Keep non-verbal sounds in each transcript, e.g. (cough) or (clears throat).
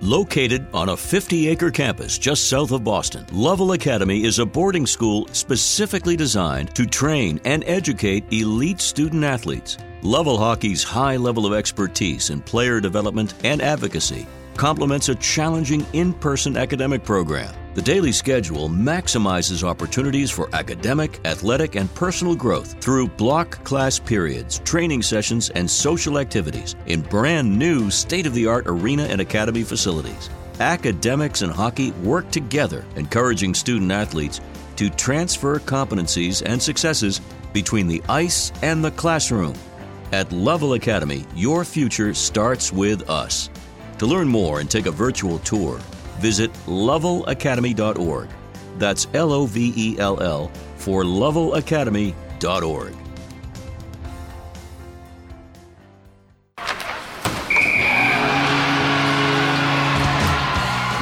Located on a 50 acre campus just south of Boston, Lovell Academy is a boarding school specifically designed to train and educate elite student athletes. Lovell Hockey's high level of expertise in player development and advocacy complements a challenging in person academic program. The daily schedule maximizes opportunities for academic, athletic, and personal growth through block class periods, training sessions, and social activities in brand new state of the art arena and academy facilities. Academics and hockey work together, encouraging student athletes to transfer competencies and successes between the ice and the classroom. At Lovell Academy, your future starts with us. To learn more and take a virtual tour, visit lovellacademy.org. That's L O V E L L for lovellacademy.org.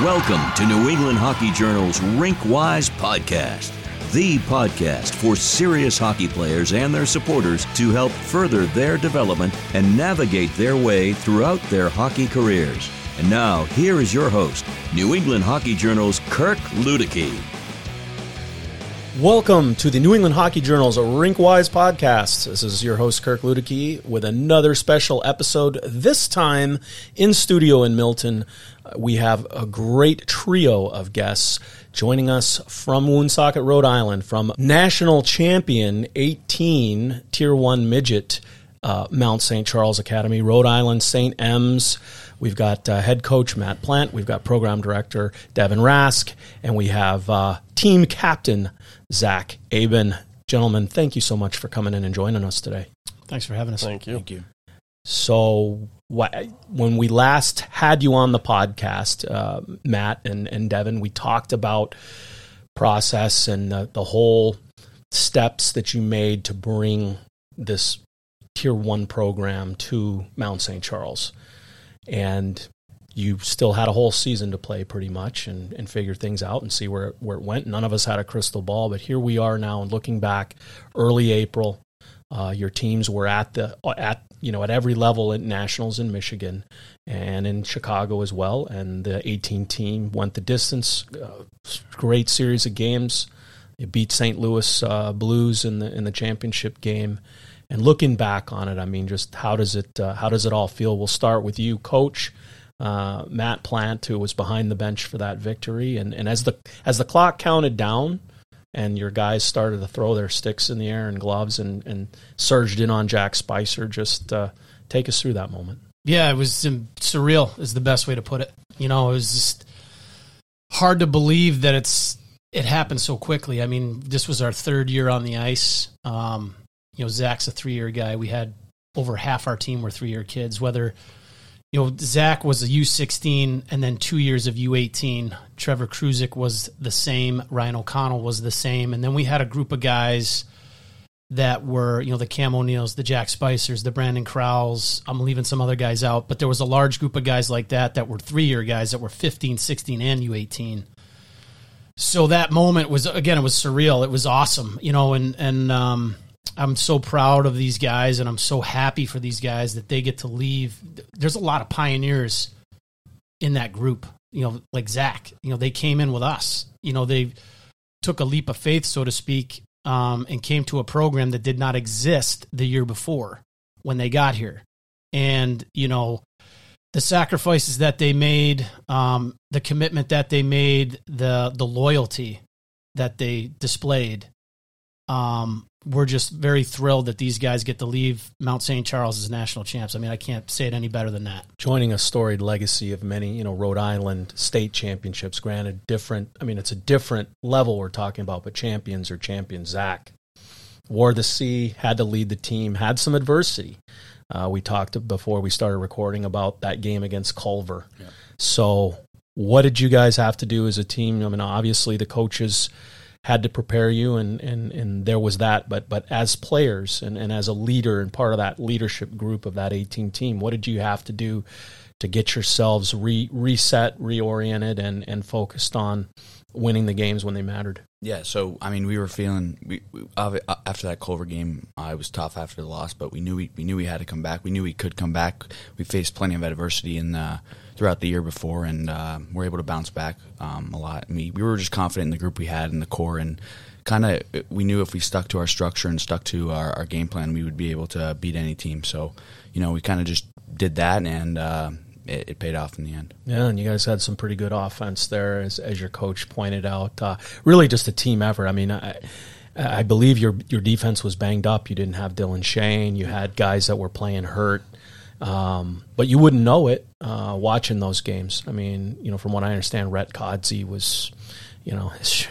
Welcome to New England Hockey Journal's Rinkwise Podcast, the podcast for serious hockey players and their supporters to help further their development and navigate their way throughout their hockey careers. And now, here is your host, New England Hockey Journal's Kirk Luedeke. Welcome to the New England Hockey Journal's Rinkwise podcast. This is your host, Kirk Luedeke, with another special episode. This time in studio in Milton, we have a great trio of guests joining us from Woonsocket, Rhode Island, from national champion 18 Tier 1 midget uh, Mount St. Charles Academy, Rhode Island St. M's. We've got uh, head coach Matt Plante, we've got program director Devin Rask, and we have uh, team captain Zach Aben. Gentlemen, thank you so much for coming in and joining us today. Thanks for having us. Thank you. Thank you. So, what, when we last had you on the podcast, uh, Matt and, and Devin, we talked about process and the, the whole steps that you made to bring this tier one program to Mount St. Charles and you still had a whole season to play pretty much and, and figure things out and see where, where it went. None of us had a crystal ball, but here we are now and looking back early April, uh, your teams were at the at you know at every level at nationals in Michigan and in Chicago as well, and the 18 team went the distance. Uh, great series of games. It beat St. Louis uh, Blues in the in the championship game. And looking back on it, I mean, just how does it uh, how does it all feel? We'll start with you, Coach uh, Matt Plante, who was behind the bench for that victory. And and as the as the clock counted down, and your guys started to throw their sticks in the air and gloves and and surged in on Jack Spicer, just uh, take us through that moment. Yeah, it was surreal. Is the best way to put it. You know, it was just hard to believe that it's it happened so quickly. I mean, this was our third year on the ice. Um, you know, Zach's a three year guy. We had over half our team were three year kids. Whether you know Zach was a U sixteen and then two years of U eighteen. Trevor Kruzik was the same. Ryan O'Connell was the same, and then we had a group of guys that were you know the Cam O'Neills, the Jack Spicers, the Brandon Crowells. I'm leaving some other guys out, but there was a large group of guys like that that were three year guys that were 15, 16, and U eighteen. So that moment was again, it was surreal. It was awesome, you know, and and um, I'm so proud of these guys and I'm so happy for these guys that they get to leave. There's a lot of pioneers in that group, you know, like Zach, you know, they came in with us, you know, they took a leap of faith, so to speak, um, and came to a program that did not exist the year before when they got here. And, you know, the sacrifices that they made, um, the commitment that they made, the, the loyalty that they displayed, um, we're just very thrilled that these guys get to leave Mount St. Charles as national champs. I mean, I can't say it any better than that. Joining a storied legacy of many, you know, Rhode Island state championships. Granted, different. I mean, it's a different level we're talking about, but champions are champions. Zach wore the C, had to lead the team, had some adversity. Uh, we talked before we started recording about that game against Culver. Yeah. So, what did you guys have to do as a team? I mean, obviously the coaches had to prepare you and, and, and there was that but but as players and, and as a leader and part of that leadership group of that 18 team what did you have to do to get yourselves re, reset reoriented and, and focused on winning the games when they mattered. Yeah, so I mean, we were feeling we, we, after that Culver game. Uh, it was tough after the loss, but we knew we, we knew we had to come back. We knew we could come back. We faced plenty of adversity in uh, throughout the year before, and uh, we're able to bounce back um, a lot. I mean, we were just confident in the group we had in the core, and kind of we knew if we stuck to our structure and stuck to our, our, game plan, we would be able to beat any team. So, you know, we kind of just did that, and uh, it, it, paid off in the end. Yeah, and you guys had some pretty good offense there, as, as your coach pointed out. Uh, really, just a team effort. I mean, I, I believe your your defense was banged up. You didn't have Dylan Shane. You had guys that were playing hurt. Um, but you wouldn't know it uh, watching those games. I mean, you know, from what I understand, Rhett Codsey was, you know, (laughs) his,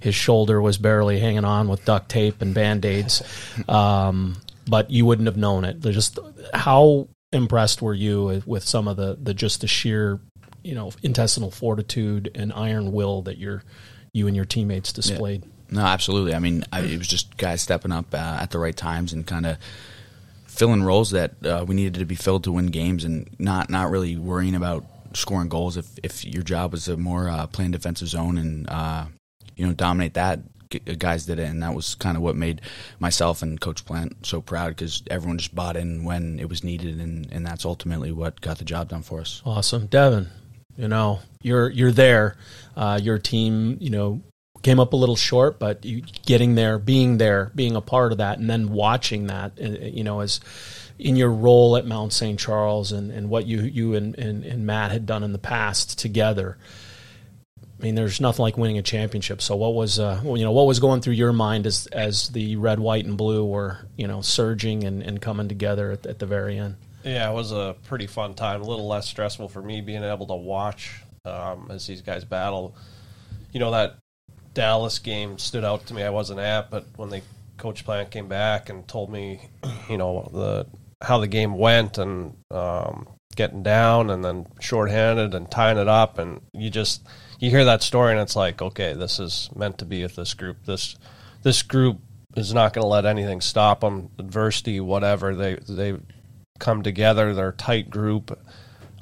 his shoulder was barely hanging on with duct tape and band aids. (laughs) Um, but you wouldn't have known it. They're just how impressed were you with some of the, the just the sheer you know intestinal fortitude and iron will that your you and your teammates displayed. Yeah. No, absolutely. I mean, I, it was just guys stepping up uh, at the right times and kind of filling roles that uh, we needed to be filled to win games, and not not really worrying about scoring goals. If if your job was a more uh, playing defensive zone and uh, you know dominate that, guys did it, and that was kind of what made myself and Coach Plante so proud because everyone just bought in when it was needed, and, and that's ultimately what got the job done for us. Awesome, Devin. You know, you're you're there. Uh, your team, you know, came up a little short, but you, getting there, being there, being a part of that, and then watching that, uh, you know, as in your role at Mount St. Charles and, and what you you and, and, and Matt had done in the past together I mean, there's nothing like winning a championship. So, what was uh, you know what was going through your mind as as the red, white, and blue were you know surging and, and coming together at, at the very end? Yeah, it was a pretty fun time. A little less stressful for me being able to watch um, as these guys battle. You know that Dallas game stood out to me. I wasn't at, but when they Coach Plante came back and told me, (clears throat) you know the how the game went and um, getting down and then shorthanded and tying it up, and you just you hear that story and it's like, okay, this is meant to be with this group. This this group is not going to let anything stop them. Adversity, whatever they they come together. They're a tight group,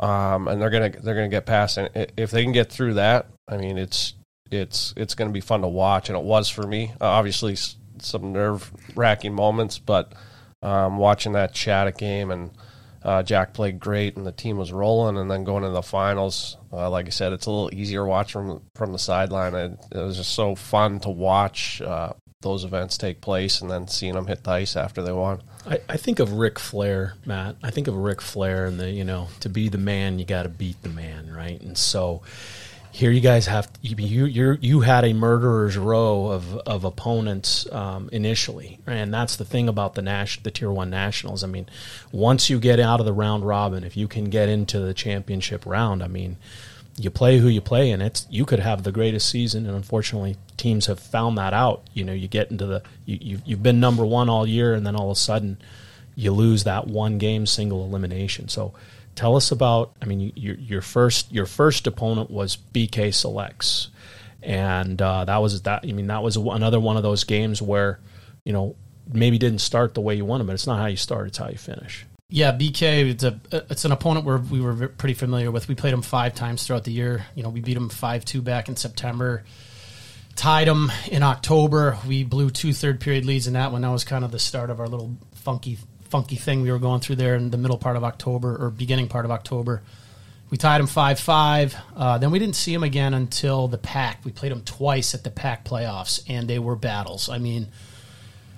um, and they're gonna they're gonna get past. And if they can get through that, I mean, it's it's it's going to be fun to watch, and it was for me. Uh, obviously, some nerve wracking moments, but um, watching that Shattuck game and uh, Jack played great, and the team was rolling. And then going into the finals, uh, like I said, it's a little easier watch from from the sideline. It, it was just so fun to watch uh, those events take place, and then seeing them hit the ice after they won. I, I think of Ric Flair, Matt. I think of Ric Flair, and the you know to be the man, you got to beat the man, right? And so here you guys have you you you had a murderer's row of of opponents um, initially, and that's the thing about the Nash the Tier One Nationals. I mean, once you get out of the round robin, if you can get into the championship round, I mean, you play who you play, and it's you could have the greatest season, and unfortunately, teams have found that out. You know, you get into the you, you you've been number one all year, and then all of a sudden, you lose that one game single elimination. So Tell us about. I mean, your your first your first opponent was BK Selects, and uh, that was that. I mean, that was another one of those games where you know maybe didn't start the way you wanted, but it's not how you start; it's how you finish. Yeah, BK. It's a it's an opponent where we were pretty familiar with. We played them five times throughout the year. You know, we beat them five two back in September. Tied them in October. We blew two third period leads in that one. That was kind of the start of our little funky funky thing we were going through there in the middle part of October or beginning part of October. We tied him 5 5. Uh, then we didn't see him again until the pack. We played him twice at the pack playoffs, and they were battles. I mean,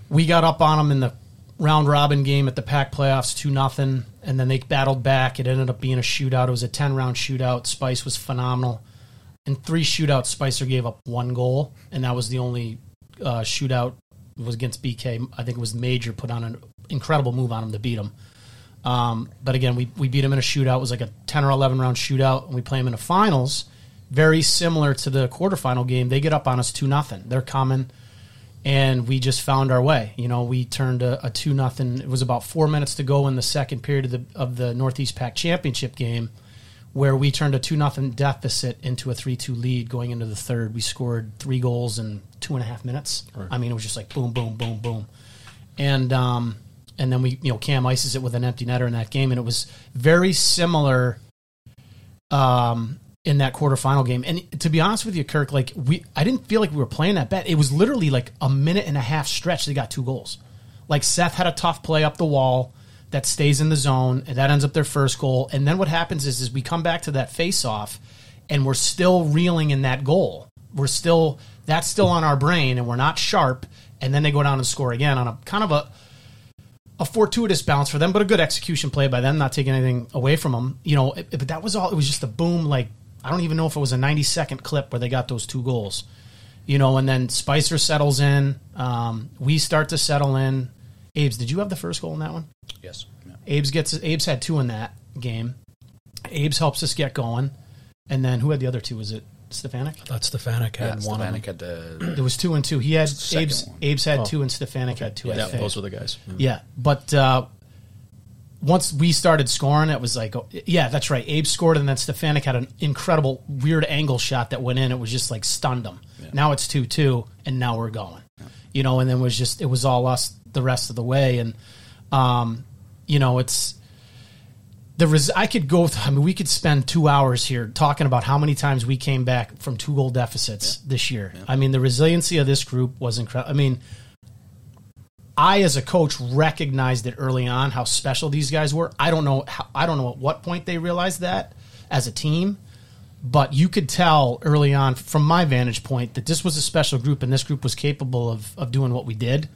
we got up on them in the round robin game at the pack playoffs 2 nothing, and then they battled back. It ended up being a shootout. It was a 10 round shootout. Spice was phenomenal. In three shootouts, Spicer gave up one goal, and that was the only uh, shootout was against BK. I think it was Major put on an incredible move on him to beat him. Um, but again, we, we beat him in a shootout. It was like a 10 or 11 round shootout. And we play him in the finals, very similar to the quarterfinal game. They get up on us 2 nothing. They're coming. And we just found our way. You know, we turned a, a 2 nothing. It was about four minutes to go in the second period of the, of the Northeast Pack championship game where we turned a 2 nothing deficit into a 3 2 lead going into the third. We scored three goals in two and a half minutes. Right. I mean, it was just like boom, boom, boom, boom. And, um, and then we you know Cam ices it with an empty netter in that game, and it was very similar um, in that quarterfinal game. And to be honest with you, Kirk, like we, I didn't feel like we were playing that bad. It was literally like a minute and a half stretch. They got two goals. Like Seth had a tough play up the wall that stays in the zone, and that ends up their first goal. And then what happens is, is we come back to that face off, and we're still reeling in that goal. We're still that's still on our brain, and we're not sharp. And then they go down and score again on a kind of a a fortuitous bounce for them, but a good execution play by them, not taking anything away from them. You know, it, but that was all. It was just a boom. Like I don't even know if it was a 90 second clip where they got those two goals. You know, and then Spicer settles in. Um, we start to settle in. Abe's, did you have the first goal in that one? Yes. Yeah. Abe's gets Abe's had two in that game. Abe's helps us get going, and then who had the other two? Was it Stefanik? That's Stefanik Yeah, had one. of Stefanik them. had the (clears throat) There was two and two. He had Second Abe's. one. Abe's had Oh. two, and Stefanik had two. I Yeah, think. those were the guys. Yeah, but uh, once we started scoring, it was like, oh, yeah, that's right. Abe scored, and then Stefanik had an incredible weird angle shot that went in. It was just like stunned him. Now it's two two, and now we're going. You know, and then it was just it was all us the rest of the way, and um, you know, it's the res- I could go. I mean, we could spend two hours here talking about how many times we came back from two goal deficits this year. I mean, the resiliency of this group was incredible. I mean, I as a coach recognized it early on how special these guys were. I don't know. How, I don't know at what point they realized that as a team, but you could tell early on from my vantage point that this was a special group and this group was capable of of doing what we did.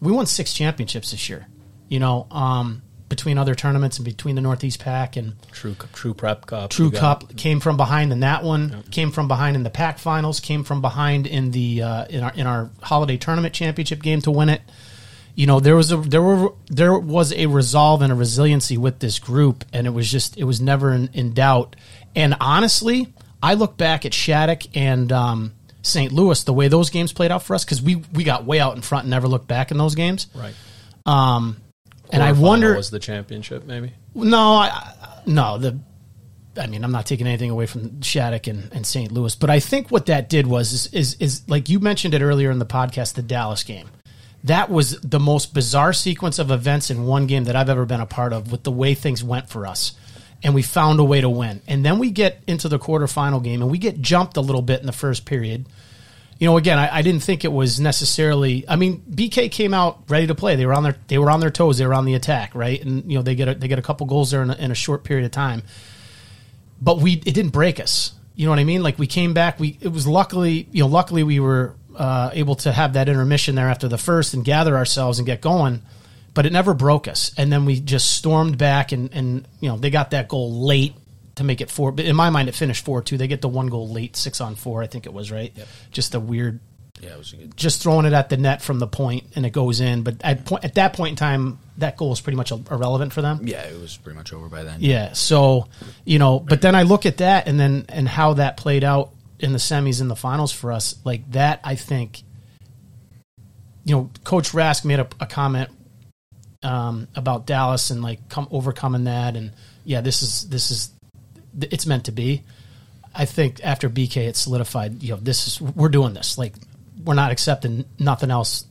We won six championships this year. You know, um, between other tournaments and between the Northeast Pack and True, True Prep Cup. True Cup came from behind in that one. Came from behind in the Pack Finals. Came from behind in the uh, in our in our Holiday Tournament Championship game to win it. You know there was a there were there was a resolve and a resiliency with this group, and it was just it was never in, in doubt. And honestly, I look back at Shattuck and um, St. Louis the way those games played out for us because we we got way out in front and never looked back in those games. Right. Um, and I wonder was the championship maybe. no, I, no. The, I mean, I'm not taking anything away from Shattuck and, and St. Louis, but I think what that did was is, is is like you mentioned it earlier in the podcast, the Dallas game. That was the most bizarre sequence of events in one game that I've ever been a part of, with the way things went for us, and we found a way to win. And then we get into the quarterfinal game, and we get jumped a little bit in the first period you know, again, I, I didn't think it was necessarily. I mean, BK came out ready to play. They were on their they were on their toes. They were on the attack, right? And you know, they get a, they get a couple goals there in a, in a short period of time. But we it didn't break us. You know what I mean? Like we came back. We it was luckily you know luckily we were uh, able to have that intermission there after the first and gather ourselves and get going. But it never broke us. And then we just stormed back and and you know they got that goal late to make it four. But in my mind, it finished four two. They get the one goal late, six on four. I think it was right. Just a weird yeah, it was a good. just throwing it at the net from the point and it goes in. But at point at that point in time, that goal was pretty much irrelevant for them. Yeah, it was pretty much over by then. Yeah. So you know, but then I look at that and then and how that played out in the semis and the finals for us. Like that, I think. You know, Coach Rask made a, a comment um, about Dallas and like come overcoming that, and yeah, this is this is it's meant to be. I think after BK, it solidified. You know, this is we're doing this. Like, we're not accepting nothing else.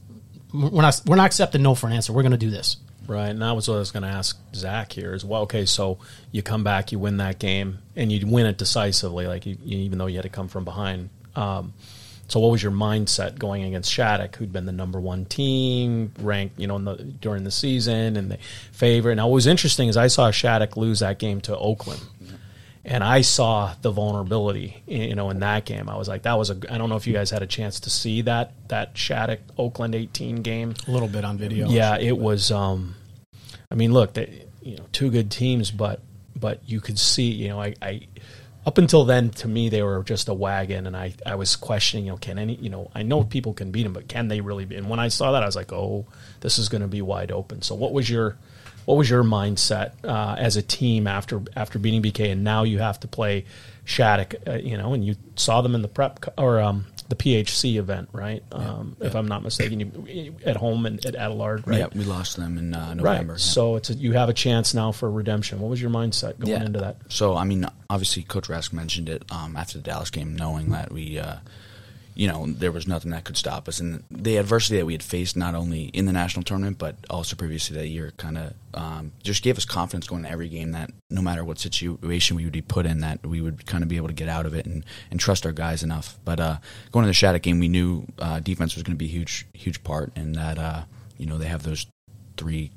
We're not we're not accepting no for an answer. We're going to do this. Right, and that was what I was going to ask Zach here as well. Okay, so you come back, you win that game, and you win it decisively, like you, you, even though you had to come from behind. Um, so, what was your mindset going against Shattuck, who'd been the number one team, ranked, you know, the, during the season, and the favorite? Now, what was interesting is I saw Shattuck lose that game to Oakland, and I saw the vulnerability, you know, in that game. I was like, that was a. I don't know if you guys had a chance to see that that Shattuck Oakland eighteen game. A little bit on video. Yeah, it was. Um, I mean, look, they, you know, two good teams, but but you could see, you know, I, I up until then, to me, they were just a wagon, and I I was questioning, you know, can any, you know, I know people can beat them, but can they really? Be? And when I saw that, I was like, oh, this is going to be wide open. So, what was your what was your mindset uh, as a team after after beating BK, and now you have to play Shattuck, uh, you know, and you saw them in the prep or um, the PHC event, right? Um, If I'm not mistaken, you, at home and at Adelard, right? Yeah, we lost them in uh, Right. November. yeah. So it's a, you have a chance now for redemption. What was your mindset going Yeah. into that? So I mean, obviously, Coach Rask mentioned it um, after the Dallas game, knowing that we, uh, you know, there was nothing that could stop us. And the adversity that we had faced, not only in the national tournament, but also previously that year, kind of um, just gave us confidence going into every game that no matter what situation we would be put in, that we would kind of be able to get out of it and, and trust our guys enough. But uh, going to the Shattuck game, we knew uh, defense was going to be a huge, huge part, and that, uh, you know, they have those three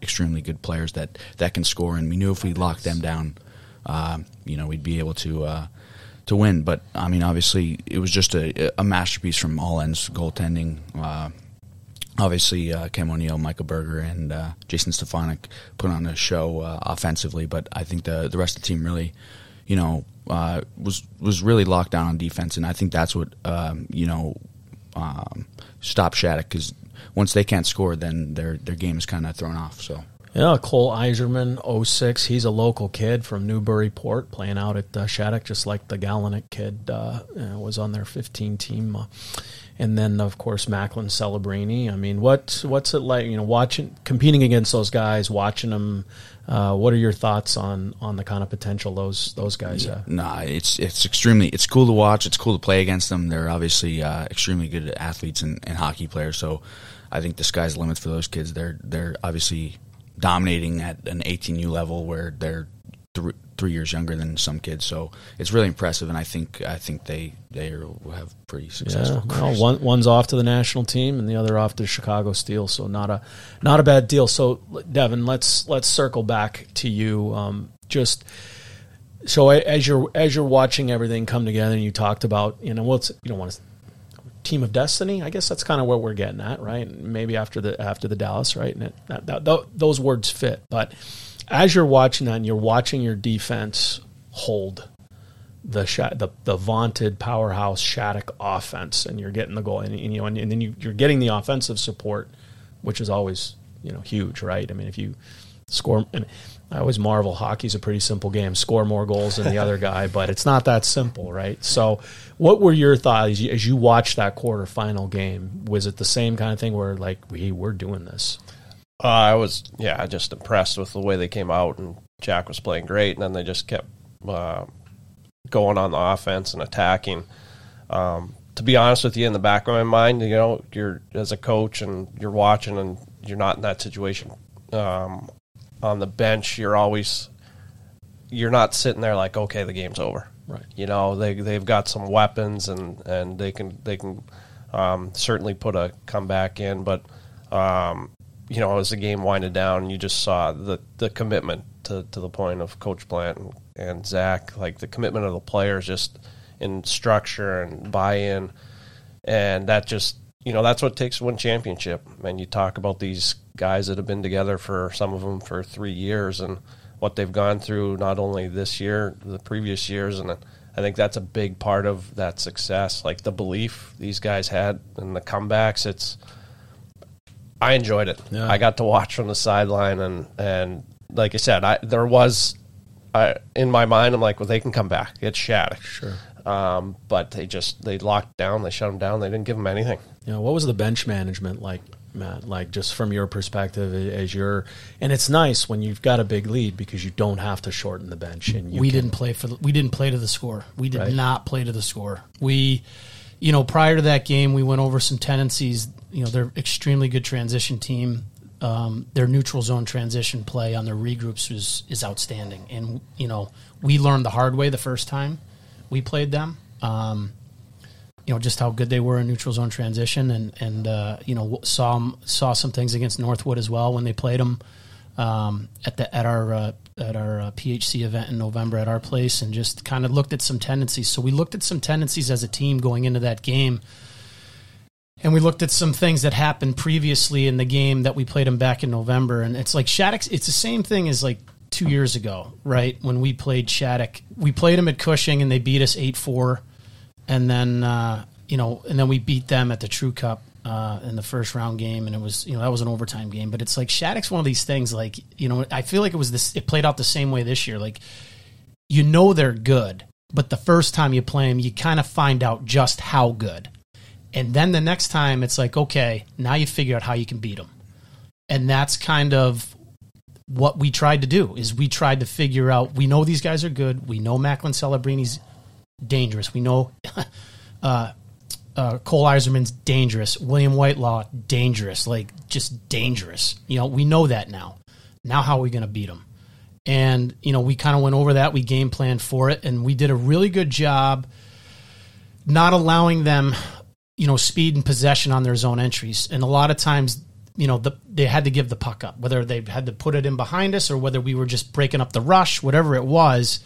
extremely good players that, that can score. And we knew if we locked them down, uh, you know, we'd be able to uh, to win. But I mean, obviously, it was just a, a masterpiece from all ends. Goaltending, uh, obviously, uh, Cam O'Neill, Michael Berger, and uh, Jason Stefanik put on a show uh, offensively. But I think the the rest of the team really, you know, uh, was was really locked down on defense, and I think that's what um, you know um, stopped Shattuck because once they can't score, then their their game is kind of thrown off. So. Yeah, Cole Eiserman, 06. He's a local kid from Newburyport, playing out at uh, Shattuck, just like the Gallinick kid uh, was on their 15 team. Uh, and then, of course, Macklin Celebrini. I mean, what what's it like? You know, watching competing against those guys, watching them. Uh, what are your thoughts on on the kind of potential those those guys yeah, have? Nah, it's it's extremely it's cool to watch. It's cool to play against them. They're obviously uh, extremely good athletes and, and hockey players. So I think the sky's the limit for those kids. They're they're obviously dominating at an 18U level where they're th- three years younger than some kids. So it's really impressive, and I think I think they they will have pretty successful. Yeah, well, one, one's off to the national team, and the other off to Chicago Steel. So not a not a bad deal. So Devin, let's let's circle back to you. Um, just so as you're as you're watching everything come together, and you talked about you know what's you don't want to team of destiny. I guess that's kind of what we're getting at, right? Maybe after the after the Dallas, right? And it, that, that, those words fit. But as you're watching that, and you're watching your defense hold the the, the vaunted powerhouse Shattuck offense, and you're getting the goal, and, and you know, and, and then you, you're getting the offensive support, which is always you know huge, right? I mean, if you score, and I always marvel. Hockey's a pretty simple game. Score more goals than the other (laughs) guy, but it's not that simple, right? So, what were your thoughts as you, as you watched that quarterfinal game? Was it the same kind of thing where like we we're doing this? Uh, I was, yeah, just impressed with the way they came out, and Jack was playing great, and then they just kept uh, going on the offense and attacking. Um, to be honest with you, in the back of my mind, you know, you're as a coach and you're watching, and you're not in that situation. Um, on the bench, you're always you're not sitting there like, okay, the game's over. Right. You know, they they've got some weapons and and they can they can um, certainly put a comeback in, but um, you know, as the game winded down, you just saw the the commitment to, to the point of Coach Plante and, and Zach, like the commitment of the players, just in structure and buy-in, and that just you know that's what takes to win championship. And you talk about these guys that have been together for some of them for three years and what they've gone through not only this year, the previous years, and I think that's a big part of that success. Like the belief these guys had and the comebacks. It's I enjoyed it. Yeah. I got to watch from the sideline, and and like I said, I there was I in my mind, I'm like, well, they can come back. It's Shattuck. Sure. Um, but they just they locked down. They shut them down. They didn't give them anything. Yeah. what was the bench management like, Matt? Like just from your perspective, as you're, and it's nice when you've got a big lead because you don't have to shorten the bench. And we can, didn't play for the, we didn't play to the score. We did right? not play to the score. We, you know, prior to that game, we went over some tendencies. You know, they're extremely good transition team. Um, their neutral zone transition play on their regroups is is outstanding, and you know we learned the hard way the first time we played them. Um, you know just how good they were in neutral zone transition, and and uh, you know saw saw some things against Northwood as well when they played them um, at the at our uh, at our uh, PHC event in November at our place, and just kind of looked at some tendencies. So we looked at some tendencies as a team going into that game. And we looked at some things that happened previously in the game that we played them back in November. And it's like Shattuck's, it's the same thing as like two years ago, right? When we played Shattuck, we played them at Cushing and they beat us eight four, and then uh, you know, and then we beat them at the True Cup uh, in the first round game, and it was you know that was an overtime game. But it's like Shattuck's one of these things. Like you know, I feel like it was this. It played out the same way this year. Like you know they're good, but the first time you play them, you kind of find out just how good. And then the next time, it's like, okay, now you figure out how you can beat them. And that's kind of what we tried to do is we tried to figure out we know these guys are good we know Macklin Celebrini's dangerous we know (laughs) uh, uh, Cole Eiserman's dangerous. William Whitelaw, dangerous. Like, just dangerous. You know, we know that now. Now, how are we going to beat them? And, you know, we kind of went over that. We game planned for it, and we did a really good job not allowing them, you know, speed and possession on their zone entries. And a lot of times, you know, the, they had to give the puck up, whether they had to put it in behind us or whether we were just breaking up the rush, whatever it was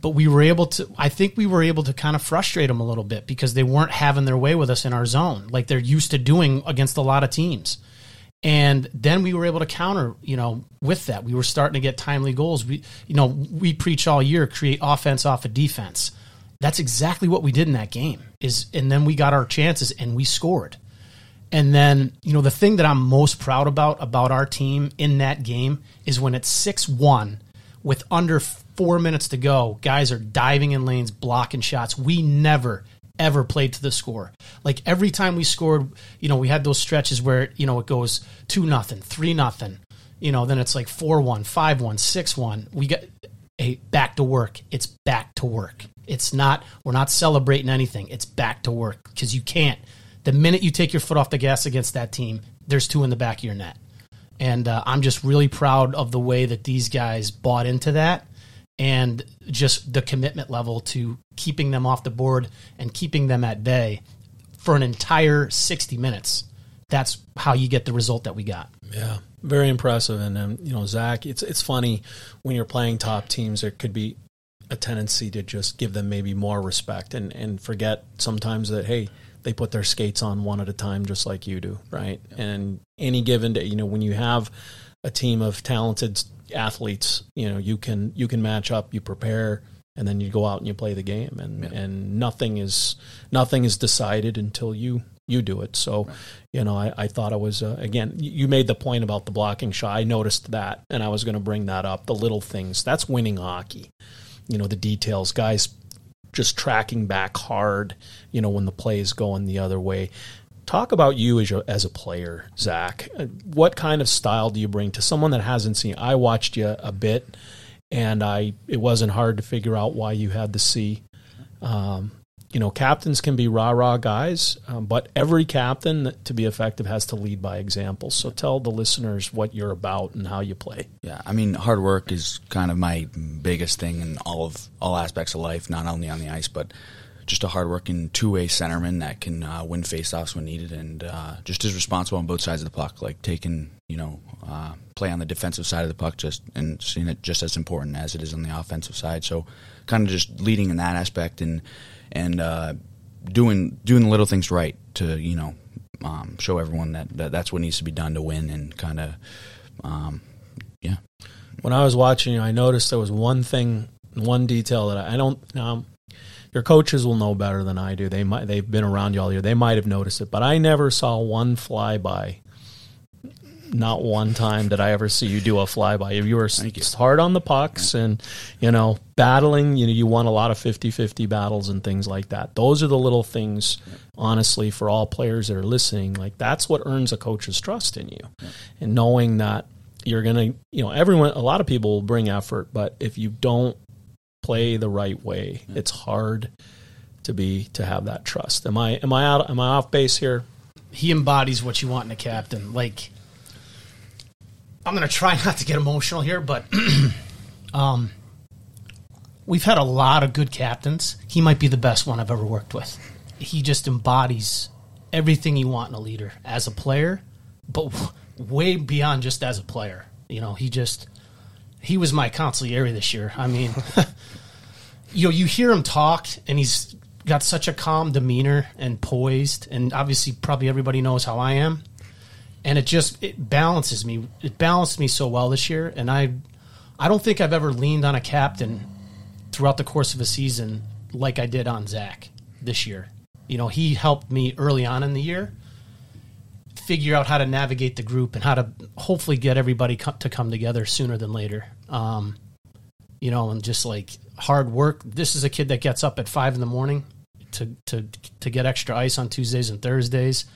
but we were able to i think we were able to kind of frustrate them a little bit because they weren't having their way with us in our zone like they're used to doing against a lot of teams. And then we were able to counter you know with that. We were starting to get timely goals. We you know we preach all year create offense off of defense. That's exactly what we did in that game is and then we got our chances and we scored. And then you know the thing that i'm most proud about about our team in that game is when it's 6-1 with under four minutes to go, guys are diving in lanes, blocking shots. We never, ever played to the score. Like every time we scored, you know, we had those stretches where, you know, it goes two nothing, three nothing, you know, then it's like four one, five one, six one. We get a back to work. It's back to work. It's not, we're not celebrating anything. It's back to work because you can't. The minute you take your foot off the gas against that team, there's two in the back of your net. And uh, I'm just really proud of the way that these guys bought into that and just the commitment level to keeping them off the board and keeping them at bay for an entire 60 minutes. That's how you get the result that we got. Yeah, very impressive. And um, you know, Zach, it's it's funny when you're playing top teams. There could be a tendency to just give them maybe more respect and and forget sometimes that hey, they put their skates on one at a time, just like you do, right? Yeah. And any given day, you know, when you have a team of talented athletes, you know, you can you can match up, you prepare, and then you go out and you play the game, and yeah. and nothing is nothing is decided until you you do it. So, right. you know, I, I thought it was uh, again. You made the point about the blocking shot. I noticed that, and I was going to bring that up. The little things that's winning hockey. You know, the details, guys. Just tracking back hard, you know, when the play is going the other way. Talk about you as, your, as a player, Zach. What kind of style do you bring to someone that hasn't seen? I watched you a bit, and I it wasn't hard to figure out why you had the C. Um, you know, captains can be rah rah guys, um, but every captain to be effective has to lead by example. So tell the listeners what you're about and how you play. Yeah, I mean, hard work is kind of my biggest thing in all of all aspects of life, not only on the ice, but just a hardworking two way centerman that can uh, win faceoffs when needed, and uh, just is responsible on both sides of the puck, like taking you know uh, play on the defensive side of the puck, just and seeing it just as important as it is on the offensive side. So, kind of just leading in that aspect and and uh, doing doing the little things right to you know um, show everyone that, that that's what needs to be done to win, and kind of um, yeah. When I was watching you, I noticed there was one thing, one detail that I, I don't. Um, your coaches will know better than I do. They might they've been around you all year. They might have noticed it, but I never saw one flyby. Not one time did I ever see you do a flyby. You were you. hard on the pucks and you know battling. You know you won a lot of 50-50 battles and things like that. Those are the little things, honestly, for all players that are listening. Like that's what earns a coach's trust in you, and knowing that you're gonna you know everyone a lot of people will bring effort but if you don't play the right way. It's hard to be to have that trust. Am I am I out am I off base here? He embodies what you want in a captain. Like I'm going to try (laughs) not to get emotional here, but (clears throat) um we've had a lot of good captains. He might be the best one I've ever worked with. He just embodies everything you want in a leader as a player, but way beyond just as a player. You know, he just he was my consigliere this year. I mean, (laughs) you know, you hear him talk, and he's got such a calm demeanor and poised, and obviously, probably everybody knows how I am, and it just it balances me. It balanced me so well this year, and I, I don't think I've ever leaned on a captain throughout the course of a season like I did on Zach this year. You know, he helped me early on in the year figure out how to navigate the group and how to hopefully get everybody co- to come together sooner than later. Um, you know, and just like hard work. This is a kid that gets up at five in the morning to to to get extra ice on Tuesdays and Thursdays.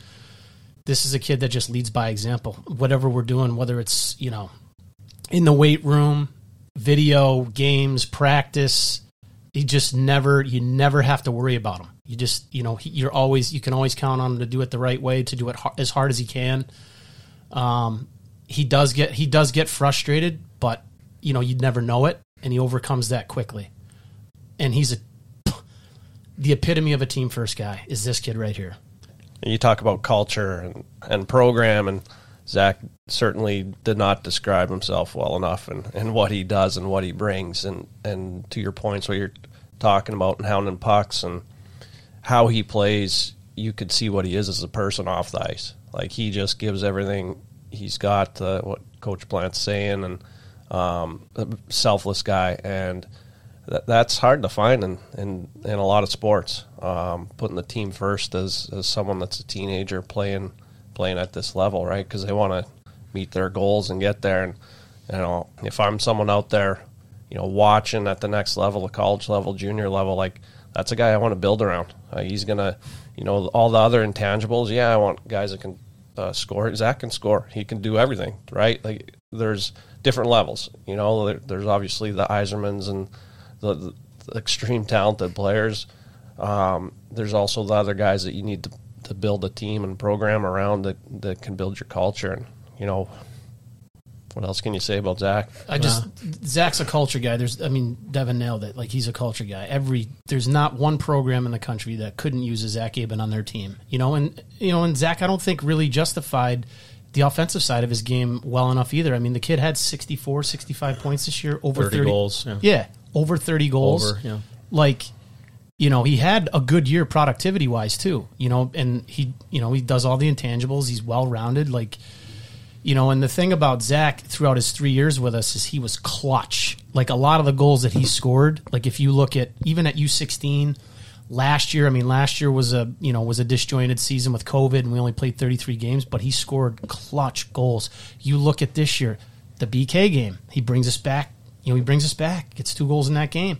This is a kid that just leads by example. Whatever we're doing, whether it's you know in the weight room, video, games, practice, he just never you never have to worry about him. You just, you know, he, you're always, you can always count on him to do it the right way, to do it as hard as he can. Um, he does get, he does get frustrated, but you know, you'd never know it, and he overcomes that quickly. And he's a, (clears throat) the epitome of a team first guy. Is this kid right here? you talk about culture and, and program and Zach certainly did not describe himself well enough and, and what he does and what he brings and, and to your points what you're talking about and hounding pucks and how he plays you could see what he is as a person off the ice like he just gives everything he's got uh, what coach Plante's saying and um, selfless guy and that, that's hard to find in, in, in a lot of sports. Um, putting the team first as, as someone that's a teenager playing playing at this level, right? Because they want to meet their goals and get there. And you know, if I'm someone out there, you know, watching at the next level, the college level, junior level, like that's a guy I want to build around. Uh, he's gonna, you know, all the other intangibles. Yeah, I want guys that can uh, score. Zach can score. He can do everything, right? Like there's different levels. You know, there, there's obviously the Yzermans and the, the extreme talented players. Um, there's also the other guys that you need to, to build a team and program around that, that can build your culture. And, you know, what else can you say about Zach? I just Zach's a culture guy. There's, I mean, Devin nailed it. Like he's a culture guy. Every there's not one program in the country that couldn't use a Zach Aben on their team. You know, and you know, and Zach, I don't think really justified the offensive side of his game well enough either. I mean, the kid had 64, 65 points this year, over 30, 30 goals. Yeah. Yeah, over 30 goals. Over, yeah. Like, you know, he had a good year productivity wise too, you know, and he, you know, he does all the intangibles. He's well rounded. Like, you know, and the thing about Zach throughout his three years with us is he was clutch. Like a lot of the goals that he scored, like if you look at even at U16 last year, I mean, last year was a, you know, was a disjointed season with COVID and we only played 33 games, but he scored clutch goals. You look at this year, the BK game, he brings us back you know, he brings us back, gets two goals in that game.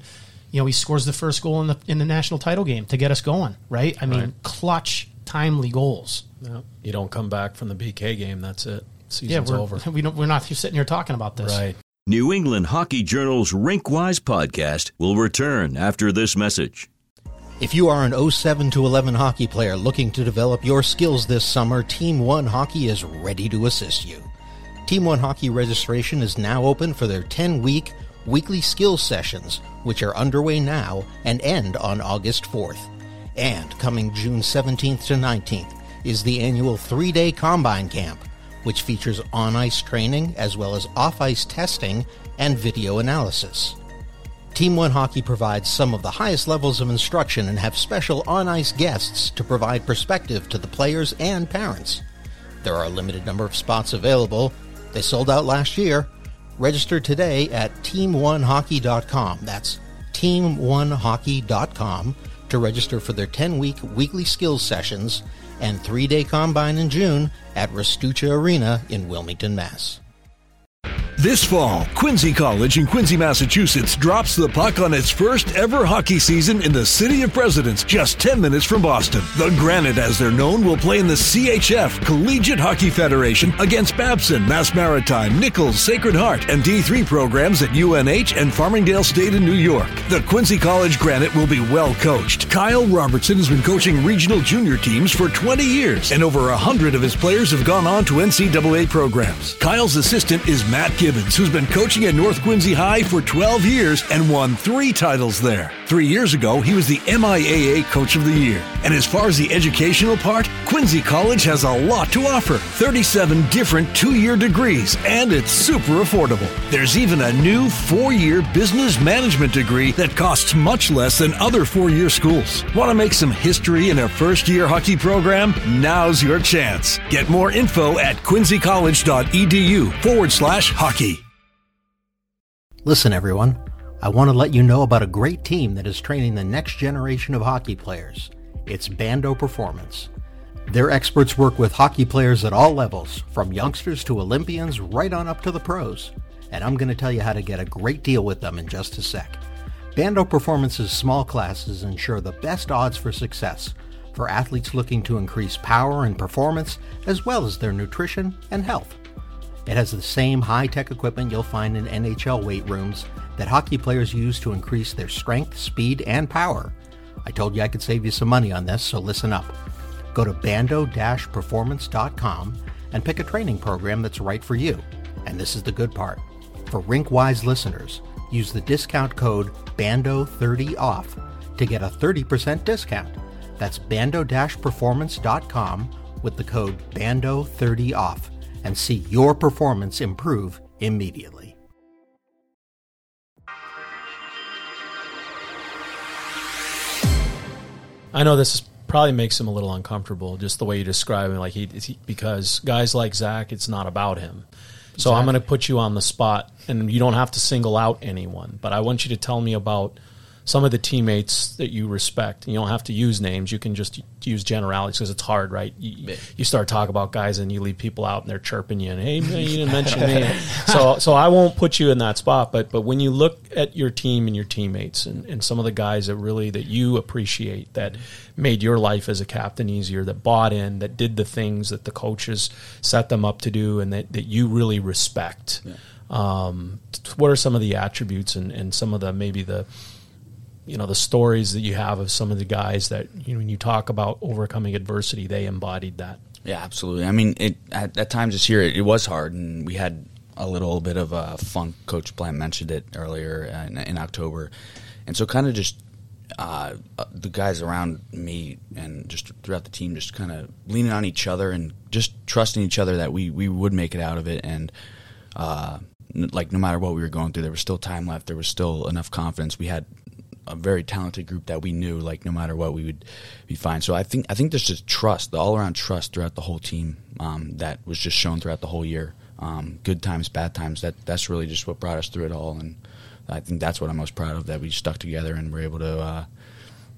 You know, he scores the first goal in the in the national title game to get us going. Right? I mean, Right. clutch, timely goals. Yeah. You don't come back from the BK game. That's it. Yeah, we're over. (laughs) we don't, we're not sitting here talking about this. Right. New England Hockey Journal's Rinkwise podcast will return after this message. If you are an 07 to 11 hockey player looking to develop your skills this summer, Team One Hockey is ready to assist you. Team One Hockey registration is now open for their 10 week weekly skills sessions, which are underway now and end on August 4th. And coming June 17th to 19th is the annual three day combine camp, which features on ice training as well as off ice testing and video analysis. Team One Hockey provides some of the highest levels of instruction and have special on ice guests to provide perspective to the players and parents. There are a limited number of spots available. They sold out last year. Register today at teamonehockey.com. That's teamonehockey.com to register for their 10 week weekly skills sessions and three day combine in June at Restuccia Arena in Wilmington, Mass. This fall, Quincy College in Quincy, Massachusetts drops the puck on its first ever hockey season in the City of Presidents, just 10 minutes from Boston. The Granite, as they're known, will play in the CHF Collegiate Hockey Federation against Babson, Mass Maritime, Nichols, Sacred Heart, and D3 programs at UNH and Farmingdale State in New York. The Quincy College Granite will be well coached. Kyle Robertson has been coaching regional junior teams for 20 years, and over 100 of his players have gone on to NCAA programs. Kyle's assistant is Matt Gibbons, who's been coaching at North Quincy High for 12 years and won three titles there. Three years ago, he was the MIAA Coach of the Year. And as far as the educational part, Quincy College has a lot to offer 37 different two year degrees, and it's super affordable. There's even a new four year business management degree that costs much less than other four year schools. Want to make some history in a first year hockey program? Now's your chance. Get more info at quincycollege.edu forward slash hockey. Listen, everyone. I want to let you know about a great team that is training the next generation of hockey players. It's Bando Performance. Their experts work with hockey players at all levels, from youngsters to Olympians right on up to the pros. And I'm going to tell you how to get a great deal with them in just a sec. Bando Performance's small classes ensure the best odds for success for athletes looking to increase power and performance, as well as their nutrition and health. It has the same high-tech equipment you'll find in NHL weight rooms that hockey players use to increase their strength, speed, and power. I told you I could save you some money on this, so listen up. Go to bando-performance.com and pick a training program that's right for you. And this is the good part. For Rinkwise listeners, use the discount code BANDO30OFF to get a 30% discount. That's bando-performance.com with the code BANDO30OFF and see your performance improve immediately. I know this is, probably makes him a little uncomfortable, just the way you describe him. Like he, he because guys like Zach, it's not about him. So I'm going to put you on the spot, and you don't have to single out anyone, but I want you to tell me about some of the teammates that you respect. You don't have to use names; you can just use generalities because it's hard, right? You, you start talking about guys, and you leave people out, and they're chirping you, and hey, man, you didn't mention me. (laughs) So, so I won't put you in that spot. But, but when you look at your team and your teammates, and, and some of the guys that really that you appreciate, that made your life as a captain easier, that bought in, that did the things that the coaches set them up to do, and that, that you really respect. Um, what are some of the attributes and, and some of the maybe the you know the stories that you have of some of the guys that you know when you talk about overcoming adversity they embodied that Yeah, absolutely. I mean, it at, at times this year it, it was hard, and we had a little bit of a funk. Coach Plante mentioned it earlier in, in October, and so kind of just uh, uh, the guys around me and just throughout the team, just kind of leaning on each other and just trusting each other that we we would make it out of it, and uh, like no matter what we were going through, there was still time left. There was still enough confidence. We had a very talented group that we knew like no matter what we would be fine. So I think I think there's just trust, the all around trust throughout the whole team um, that was just shown throughout the whole year. Um, good times, bad times. That that's really just what brought us through it all, and I think that's what I'm most proud of that we stuck together and were able to uh,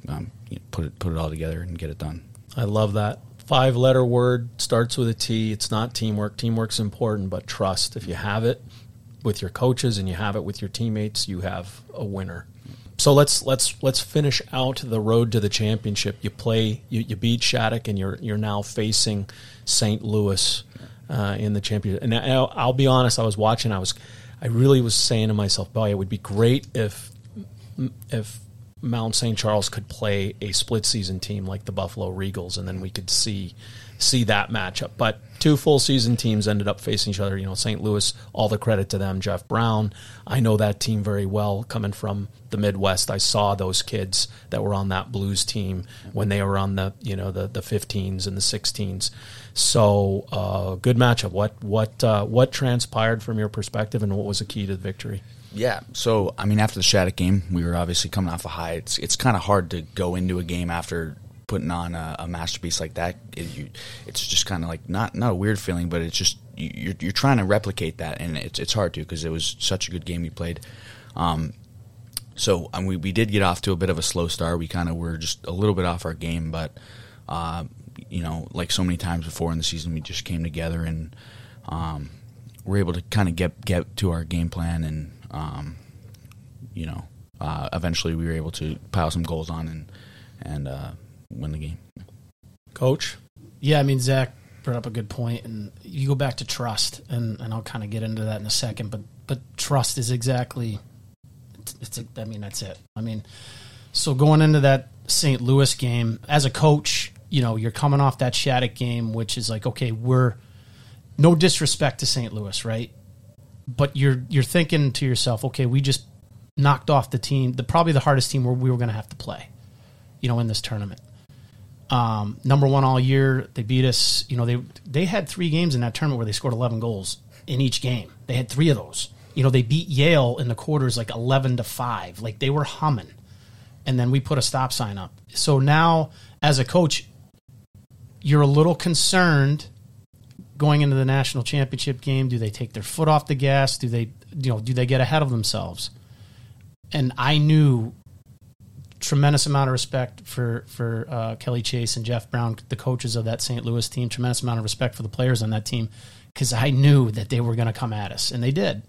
um, you know, put it put it all together and get it done. I love that. Five letter word starts with a T. It's not teamwork. Teamwork's important, but trust. If you have it with your coaches and you have it with your teammates, you have a winner. So let's let's let's finish out the road to the championship. You play, you, you beat Shattuck, and you're you're now facing St. Louis uh, in the championship. And I'll, I'll be honest, I was watching. I was, I really was saying to myself, "Boy, it would be great if if Mount St. Charles could play a split season team like the Buffalo Regals, and then we could see see that matchup. But two full season teams ended up facing each other. You know, St. Louis, all the credit to them. Jeff Brown, I know that team very well. Coming from the Midwest, I saw those kids that were on that Blues team when they were on the you know the the 15s and the 16s. So uh, good matchup. What what uh, what transpired from your perspective, and what was the key to the victory? Yeah. So I mean, after the Shattuck game, we were obviously coming off a high. It's it's kind of hard to go into a game after putting on a, a masterpiece like that. It, you, it's just kind of like not not a weird feeling, but it's just you- you're you're trying to replicate that, and it's it's hard to because it was such a good game you played. Um, so we we did get off to a bit of a slow start. We kind of were just a little bit off our game, but uh, you know, like so many times before in the season, we just came together and um, we're able to kind of get get to our game plan, and um, you know, uh, eventually we were able to pile some goals on and and uh, win the game. Coach, Yeah, I mean Zach brought up a good point, and you go back to trust, and, and I'll kind of get into that in a second. But but trust is exactly, it's, it's I mean that's it. I mean, so going into that St. Louis game as a coach, you know you're coming off that Shattuck game, which is like okay, we're no disrespect to St. Louis, right? But you're you're thinking to yourself, okay, we just knocked off the team, the probably the hardest team where we were going to have to play, you know, in this tournament um, number one all year. They beat us. You know, they they had three games in that tournament where they scored 11 goals in each game. They had three of those. You know, they beat Yale in the quarters like 11 to five. Like they were humming, and then we put a stop sign up. So now, as a coach, you're a little concerned going into the national championship game. Do they take their foot off the gas? Do they, you know, do they get ahead of themselves? And I knew tremendous amount of respect for for uh, Kelly Chase and Jeff Brown, the coaches of that St. Louis team. Tremendous amount of respect for the players on that team because I knew that they were going to come at us, and they did.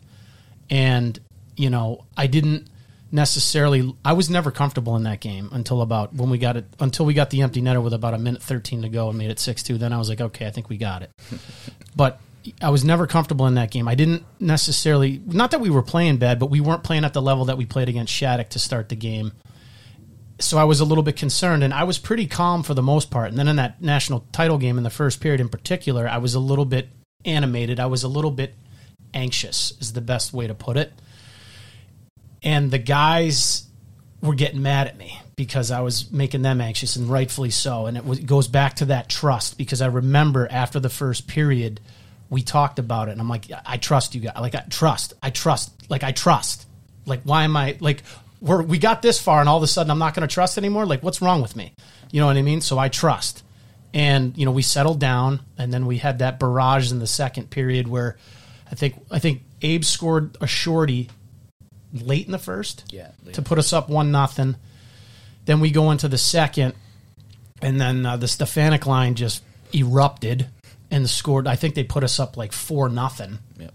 And you know, I didn't necessarily. I was never comfortable in that game until about when we got it. Until we got the empty netter with about a minute thirteen to go and made it six two. Then I was like, okay, I think we got it. (laughs) but I was never comfortable in that game. I didn't necessarily. Not that we were playing bad, but we weren't playing at the level that we played against Shattuck to start the game so I was a little bit concerned, and I was pretty calm for the most part. And then in that national title game in the first period, in particular, I was a little bit animated. I was a little bit anxious, is the best way to put it. And the guys were getting mad at me because I was making them anxious, and rightfully so. And it, was, it goes back to that trust because I remember after the first period, we talked about it, and I'm like, I trust you guys. Like, I trust. I trust. Like, I trust. Like, why am I like? We're, we got this far, and all of a sudden, I'm not going to trust anymore. Like, what's wrong with me? You know what I mean? So I trust. And you know, we settled down, and then we had that barrage in the second period where I think I think Abe scored a shorty late in the first Yeah, to put us up one nothing. Then we go into the second, and then uh, the Stefanik line just erupted and scored. I think they put us up like four nothing. Yep.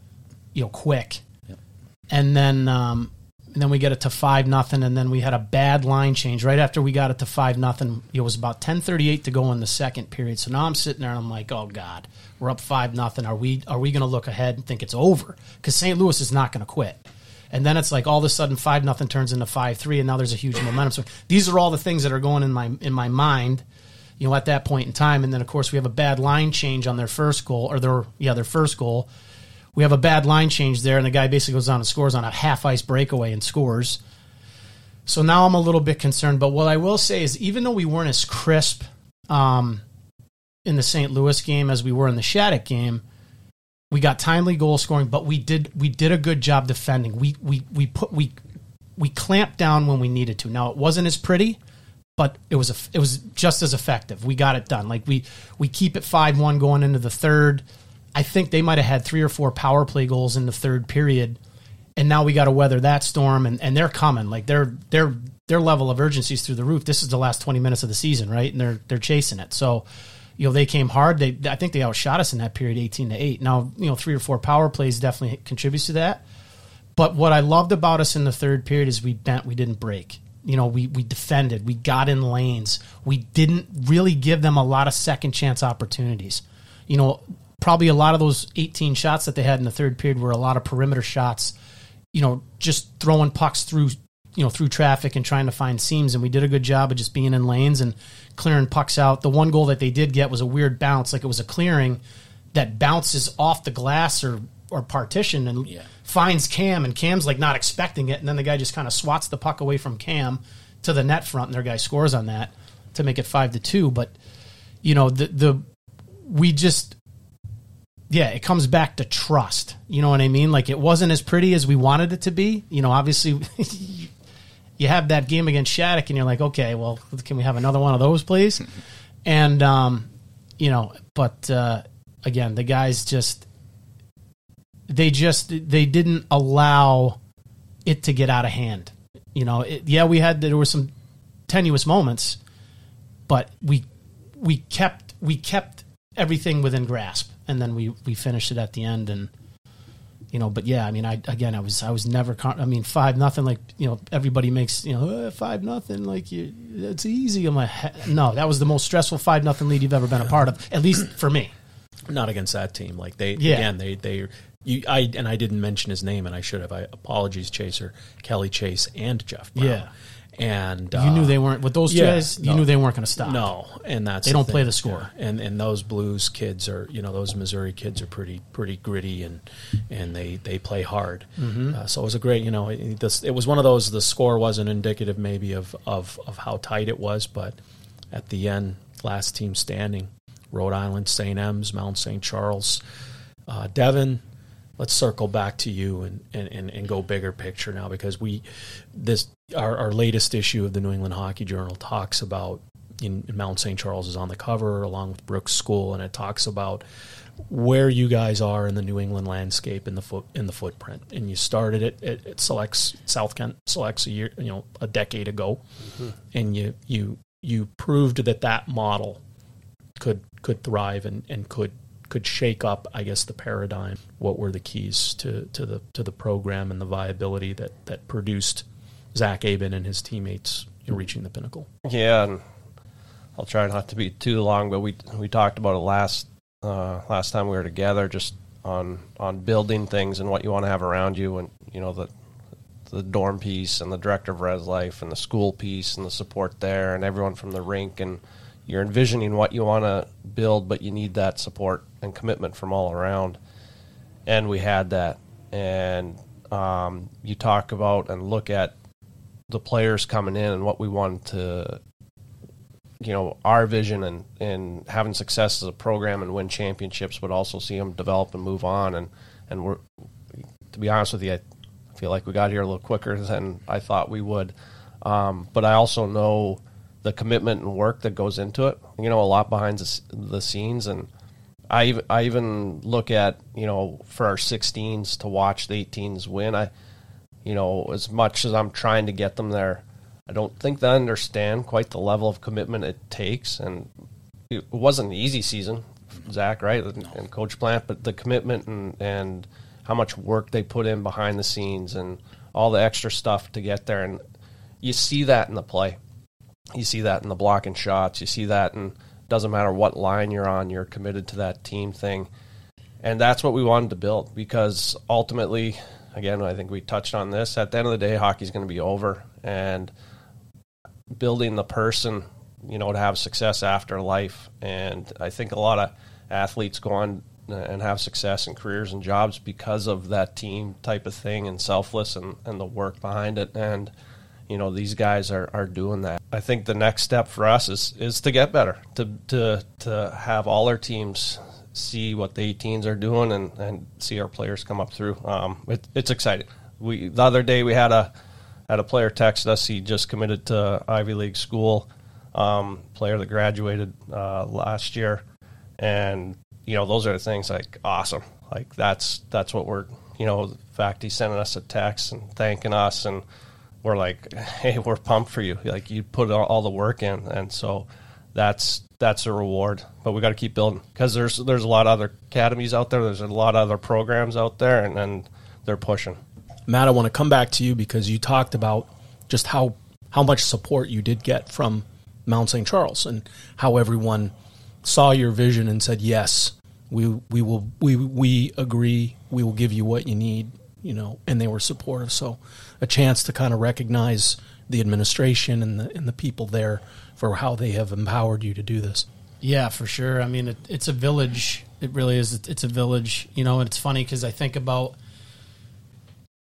You know, quick. Yep. And then um, and then we get it to five nothing, and then we had a bad line change right after we got it to five nothing. It was about ten thirty eight to go in the second period. So now I'm sitting there and I'm like, oh god, we're up five nothing. Are we are we going to look ahead and think it's over? Because St. Louis is not going to quit. And then it's like all of a sudden five nothing turns into five three, and now there's a huge momentum. So these are all the things that are going in my in my mind, you know, at that point in time. And then of course we have a bad line change on their first goal, or their yeah their first goal. We have a bad line change there, and the guy basically goes on and scores on a half ice breakaway and scores. So now I'm a little bit concerned. But what I will say is, even though we weren't as crisp um, in the St. Louis game as we were in the Shattuck game, we got timely goal scoring. But we did we did a good job defending. We we we put we we clamped down when we needed to. Now it wasn't as pretty, but it was a, it was just as effective. We got it done. Like we we keep it five one going into the third. I think they might have had three or four power play goals in the third period, and now we got to weather that storm. And, and they're coming. Like their their their level of urgency is through the roof. This is the last twenty minutes of the season, right? And they're they're chasing it. So, you know, they came hard. They I think they outshot us in that period, eighteen to eight. Now, you know, three or four power plays definitely contributes to that. But what I loved about us in the third period is we bent, we didn't break. You know, we we defended, we got in lanes. We didn't really give them a lot of second chance opportunities. You know, probably a lot of those 18 shots that they had in the third period were a lot of perimeter shots. You know, just throwing pucks through, you know, through traffic and trying to find seams. And we did a good job of just being in lanes and clearing pucks out. The one goal that they did get was a weird bounce, like it was a clearing that bounces off the glass or or partition and Yeah. finds Cam, and Cam's like not expecting it, and then the guy just kind of swats the puck away from Cam to the net front, and their guy scores on that to make it five to two. But you know, the the we just yeah, it comes back to trust. You know what I mean? Like it wasn't as pretty as we wanted it to be. You know, obviously (laughs) you have that game against Shattuck and you're like, okay, well, can we have another one of those, please? and um, you know, but uh, again, the guys just they just they didn't allow it to get out of hand. You know, it, yeah, we had there were some tenuous moments, but we we kept we kept everything within grasp, and then we we finished it at the end, and you know, but yeah, I mean, I again, I was I was never, con- I mean, five nothing, like you know, everybody makes you know "Uh, five nothing, like you, it's easy. I'm like, "He- no, that was the most stressful five nothing lead you've ever been a part of, at least for me. not against that team. Like they Yeah. again, they they you I and I didn't mention his name, and I should have. I apologies, Chaser, Kelly Chase, and Jeff. Brown. Yeah. And You knew uh, they weren't with those yeah, guys. You no. knew they weren't going to stop. No, and that's They don't thing. play the score. Yeah. And and those Blues kids are you know those Missouri kids are pretty pretty gritty and and they they play hard. Mm-hmm. Uh, so it was a great you know it, this, it was one of those the score wasn't indicative maybe of of of how tight it was, but at the end last team standing, Rhode Island, St. M's, Mount St. Charles, uh, Devin. Let's circle back to you and, and, and, and go bigger picture now because we this our, our latest issue of the New England Hockey Journal talks about in, in Mount St. Charles is on the cover along with Brooks School and it talks about where you guys are in the New England landscape in the foot in the footprint and you started it it, it selects South Kent selects a year you know a decade ago mm-hmm. and you you you proved that that model could could thrive and, and could could shake up, I guess, the paradigm. What were the keys to, to the to the program and the viability that, that produced Zach Aben and his teammates in reaching the pinnacle? Yeah, and I'll try not to be too long, but we we talked about it last uh, last time we were together, just on on building things and what you want to have around you, and you know the the dorm piece and the director of res life and the school piece and the support there and everyone from the rink and you're envisioning what you want to build, but you need that support and commitment from all around. And we had that. And um, you talk about and look at the players coming in and what we wanted to, you know, our vision and, and having success as a program and win championships, but also see them develop and move on. And, and we're, to be honest with you, I feel like we got here a little quicker than I thought we would. Um, but I also know the commitment and work that goes into it. You know, a lot behind the, the scenes, and I even, I even look at you know for our 16s to watch the 18s win. I, you know, as much as I'm trying to get them there, I don't think they understand quite the level of commitment it takes, and it wasn't an easy season, Zach, right, and Coach Plante, but the commitment and and how much work they put in behind the scenes and all the extra stuff to get there, and you see that in the play you see that in the blocking shots. You see that and doesn't matter what line you're on, you're committed to that team thing. And that's what we wanted to build because ultimately, again, I think we touched on this. At the end of the day, hockey's going to be over, and building the person, you know, to have success after life. And I think a lot of athletes go on uh, and have success in careers and jobs because of that team type of thing and selfless and, and the work behind it. And you know these guys are, are doing that. I think the next step for us is is to get better, to to to have all our teams see what the 18s are doing and, and see our players come up through. Um, it, it's exciting. We the other day we had a had a player text us. He just committed to Ivy League school. Um, player that graduated uh, last year, and you know those are the things like awesome. Like that's that's what we're you know the fact he's sending us a text and thanking us and we're like, (laughs) hey, we're pumped for you. Like you put all, all the work in, and so that's that's a reward. But we got to keep building because there's there's a lot of other academies out there. There's a lot of other programs out there, and, and they're pushing. Matt, I want to come back to you because you talked about just how how much support you did get from Mount St. Charles and how everyone saw your vision and said, "Yes, we we will we we agree. We will give you what you need." You know, and they were supportive. So a chance to kind of recognize the administration and the and the people there for how they have empowered you to do this. Yeah, for sure. I mean, it, it's a village. It really is. It's a village, you know. And it's funny because I think about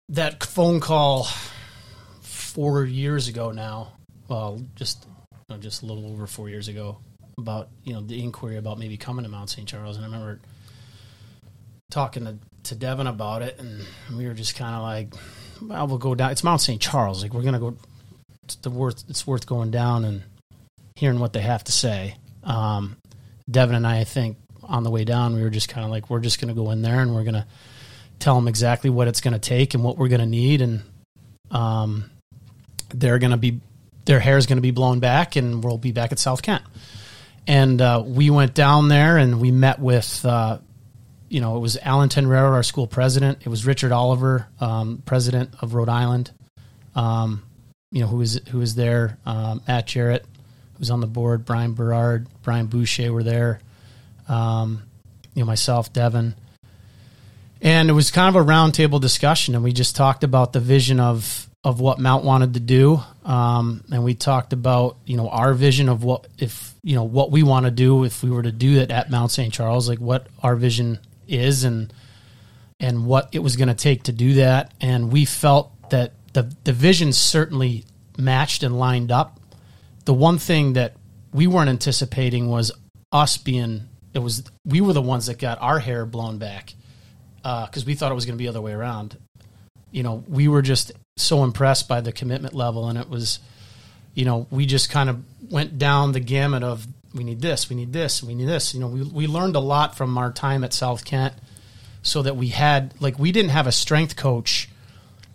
that phone call four years ago now. Well, just you know, just a little over four years ago about you know the inquiry about maybe coming to Mount St. Charles, and I remember talking to to Devin about it, and we were just kind of like, well, we'll go down. It's Mount St. Charles. Like we're gonna go. It's the worth. It's worth going down and hearing what they have to say. Um, Devin and I, I think, on the way down, we were just kind of like, we're just gonna go in there and we're gonna tell them exactly what it's gonna take and what we're gonna need, and um, they're gonna be their hair is gonna be blown back, and we'll be back at South Kent. And uh, we went down there and we met with uh, you know, it was Alan Tenreiro, our school president. It was Richard Oliver, um, president of Rhode Island. Um, you know, who was who was there? Um, Matt Jarrett, who was on the board. Bryan Berard, Brian Boucher were there. Um, you know, myself, Devin, and it was kind of a roundtable discussion, and we just talked about the vision of of what Mount wanted to do, um, and we talked about you know our vision of what if you know what we want to do if we were to do it at Mount St. Charles, like what our vision is and and what it was going to take to do that. And we felt that the the vision certainly matched and lined up. The one thing that we weren't anticipating was us being it was we were the ones that got our hair blown back because uh, we thought it was going to be the other way around. You know, we were just so impressed by the commitment level, and it was, you know, we just kind of went down the gamut of we need this, we need this, we need this. You know, we we learned a lot from our time at South Kent, so that we had like we didn't have a strength coach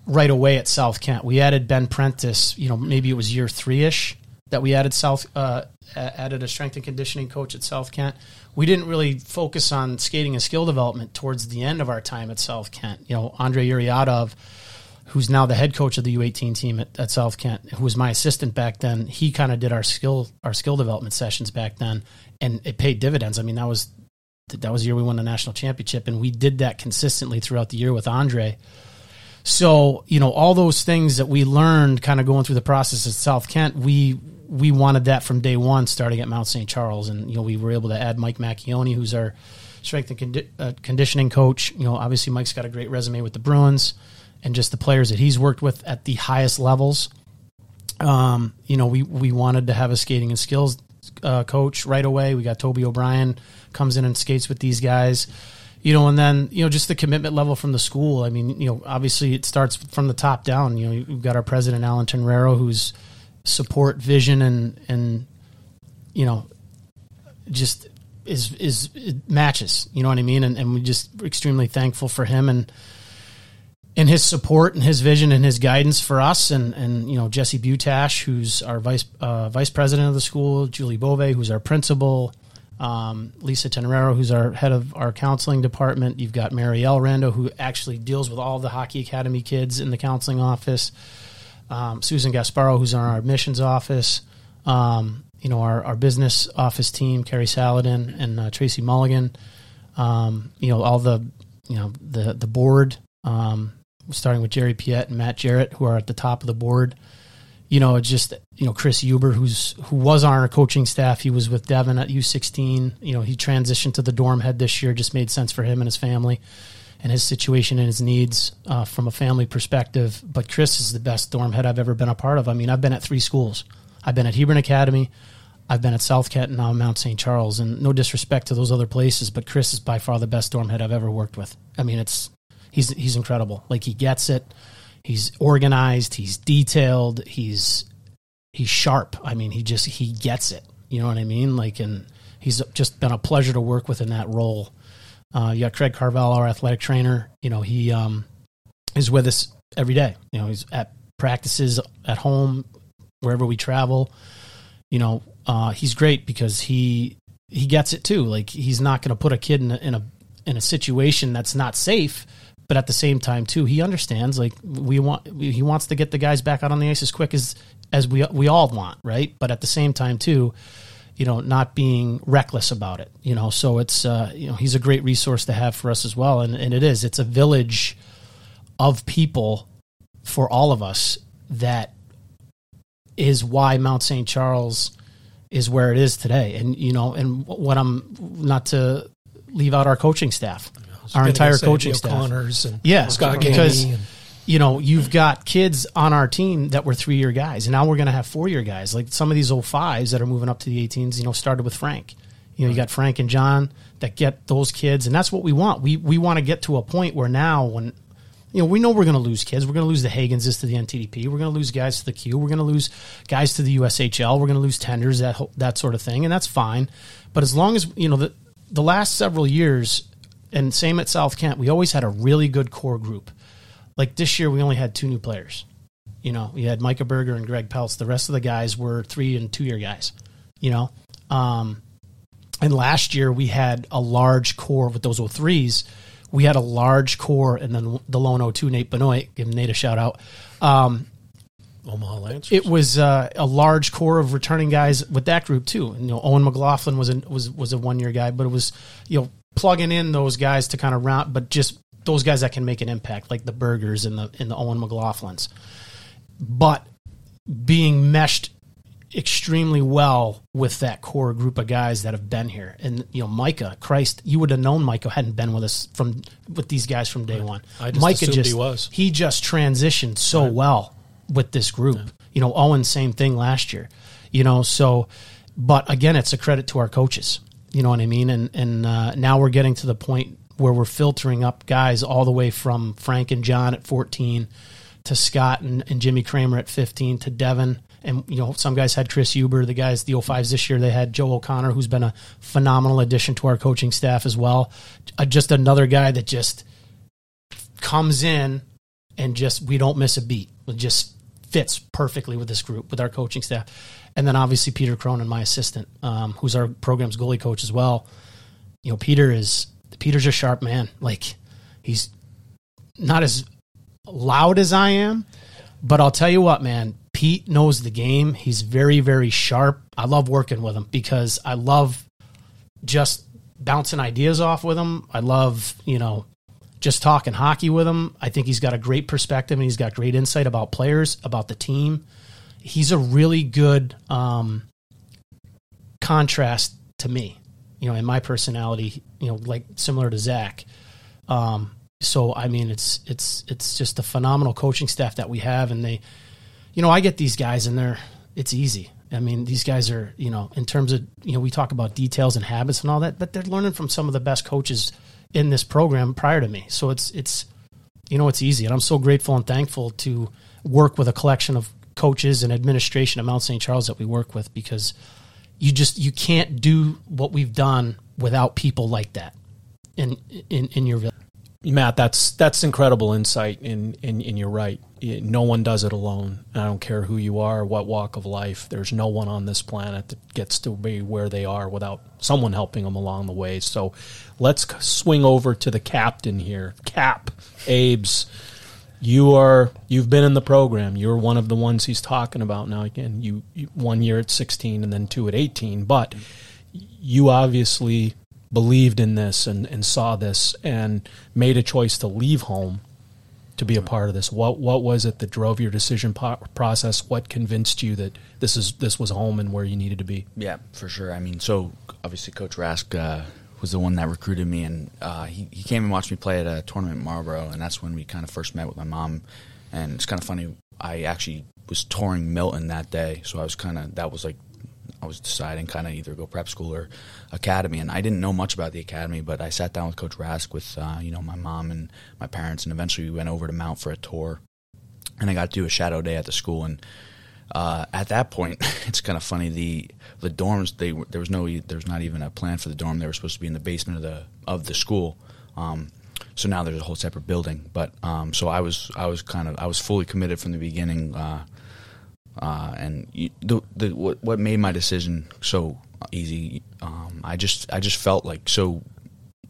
right away at South Kent. We added Ben Prentice. You know, maybe it was year three ish that we added South uh, added a strength and conditioning coach at South Kent. We didn't really focus on skating and skill development towards the end of our time at South Kent. You know, Andre Uriadov who's now the head coach of the U18 team at, at South Kent, who was my assistant back then, he kind of did our skill our skill development sessions back then, and it paid dividends. I mean, that was that was the year we won the national championship, and we did that consistently throughout the year with Andre. So, you know, all those things that we learned kind of going through the process at South Kent, we we wanted that from day one, starting at Mount St. Charles, and you know, we were able to add Mike Macchione, who's our strength and condi- uh, conditioning coach. You know, obviously Mike's got a great resume with the Bruins, and just the players that he's worked with at the highest levels. Um, you know, we we wanted to have a skating and skills uh, coach right away. We got Toby O'Brien comes in and skates with these guys you know, and then you know just the commitment level from the school. I mean, you know, obviously it starts from the top down. You know, you've got our president Alan Tenreiro, who's support, vision, and and you know, just is is matches. You know what I mean? And and we just extremely thankful for him and and his support and his vision and his guidance for us and and you know Jesse Butash who's our vice uh, vice president of the school Julie Bove who's our principal um, Lisa Tenreiro, who's our head of our counseling department. You've got Marielle Rando, who actually deals with all the Hockey Academy kids in the counseling office. Um, Susan Gasparo, who's on our admissions office. Um, you know, our, our business office team, Carrie Saladin and uh, Tracy Mulligan. Um, you know, all the, you know, the, the board, um, starting with Jerry Piet and Matt Jarrett, who are at the top of the board you know, just you know Chris Huber, who's who was on our coaching staff. He was with Devin at U sixteen. You know, he transitioned to the dorm head this year. Just made sense for him and his family, and his situation and his needs uh, from a family perspective. But Chris is the best dorm head I've ever been a part of. I mean, I've been at three schools. I've been at Hebron Academy. I've been at South Kent and now Mount St. Charles. And no disrespect to those other places, but Chris is by far the best dorm head I've ever worked with. I mean, it's he's he's incredible. Like he gets it he's organized, he's detailed, he's he's sharp. I mean, he just he gets it. You know what I mean? Like, and he's just been a pleasure to work with in that role. Uh, you got Craig Carvel, our athletic trainer. You know, he um, is with us every day. You know, he's at practices at home, wherever we travel. You know, uh, he's great because he he gets it too. Like, he's not going to put a kid in a, in a in a situation that's not safe but at the same time too he understands like we want he wants to get the guys back out on the ice as quick as as we we all want right but at the same time too you know not being reckless about it you know so it's uh, you know he's a great resource to have for us as well and and it is it's a village of people for all of us that is why Mount St. Charles is where it is today and you know and what I'm not to leave out our coaching staff our entire coaching staff. Connors and yeah, Scott because and, you know you've got kids on our team that were three year guys, and now we're going to have four year guys. Like some of these old fives that are moving up to the 18s. You know, started with Frank. You know, you got Frank and John that get those kids, and that's what we want. We we want to get to a point where now when you know, we know we're going to lose kids. We're going to lose the Hagenses to the NTDP. We're going to lose guys to the Q. We're going to lose guys to the USHL. We're going to lose tenders, that that sort of thing, and that's fine. But as long as you know the the last several years, and same at South Kent, we always had a really good core group. Like this year, we only had two new players. You know, we had Micah Berger and Greg Peltz. The rest of the guys were three and two year guys. You know, um, and last year we had a large core with those 03s. We had a large core, and then the lone 02, Nate Benoit, give Nate a shout out. Um, Omaha Lancers. It was uh, a large core of returning guys with that group too. And, you know, Owen McLaughlin was a, was was a one year guy, but it was you know plugging in those guys to kind of round, but just those guys that can make an impact, like the Bergers and the and the Owen McLaughlins. But being meshed extremely well with that core group of guys that have been here. And you know, Micah, Christ, you would have known Micah hadn't been with us from with these guys from day right. one. I just Micah just he was. He just transitioned so right. well with this group. Yeah. You know, Owen, same thing last year. You know, so but again, it's a credit to our coaches. You know what I mean? And and uh, now we're getting to the point where we're filtering up guys all the way from Frank and John at 14 to Scott and, and Jimmy Kramer at 15 to Devin. And, you know, some guys had Chris Huber. The guys, the 05s this year, they had Joe O'Connor, who's been a phenomenal addition to our coaching staff as well. Uh, just another guy that just comes in and just, we don't miss a beat. It just fits perfectly with this group, with our coaching staff and then obviously Peter Cronin, my assistant, um, who's our program's goalie coach as well. You know, Peter is Peter's a sharp man. Like he's not as loud as I am, but I'll tell you what, man. Pete knows the game. He's very, very sharp. I love working with him because I love just bouncing ideas off with him. I love, you know, just talking hockey with him, I think he's got a great perspective and he's got great insight about players, about the team. He's a really good um, contrast to me, you know, in my personality, you know, like similar to Zach. Um, so I mean, it's it's it's just a phenomenal coaching staff that we have, and they, you know, I get these guys and they're it's easy. I mean, these guys are, you know, in terms of, you know, we talk about details and habits and all that, but they're learning from some of the best coaches in this program prior to me. So it's, it's, you know, it's easy. And I'm so grateful and thankful to work with a collection of coaches and administration at Mount St. Charles that we work with because you just, you can't do what we've done without people like that in, in, in your village. Matt, that's that's incredible insight, and, and, and you're right. No one does it alone. I don't care who you are, what walk of life. There's no one on this planet that gets to be where they are without someone helping them along the way. So, let's swing over to the captain here, Cap Abe's. You are you've been in the program. You're one of the ones he's talking about now. Again, you, you one year at 16 and then two at 18, but you obviously believed in this and, and saw this and made a choice to leave home to be a part of this? What what was it that drove your decision po- process? What convinced you that this is this was home and where you needed to be? Yeah, for sure. I mean, so obviously Coach Rask uh, was the one that recruited me, and uh, he he came and watched me play at a tournament in Marlboro, and that's when we kind of first met with my mom. And it's kind of funny. I actually was touring Milton that day, so I was kind of that was like I was deciding kind of either go prep school or academy, and I didn't know much about the academy, but I sat down with Coach Rask with uh, you know my mom and my parents, and eventually we went over to Mount for a tour, and I got to do a shadow day at the school, and uh, at that point, (laughs) it's kind of funny the the dorms they there was no there's not even a plan for the dorm. They were supposed to be in the basement of the of the school. Um, so now there's a whole separate building, but um, so I was I was kind of I was fully committed from the beginning. Uh, uh, and you, the, the what, what made my decision so easy, um, I just I just felt like so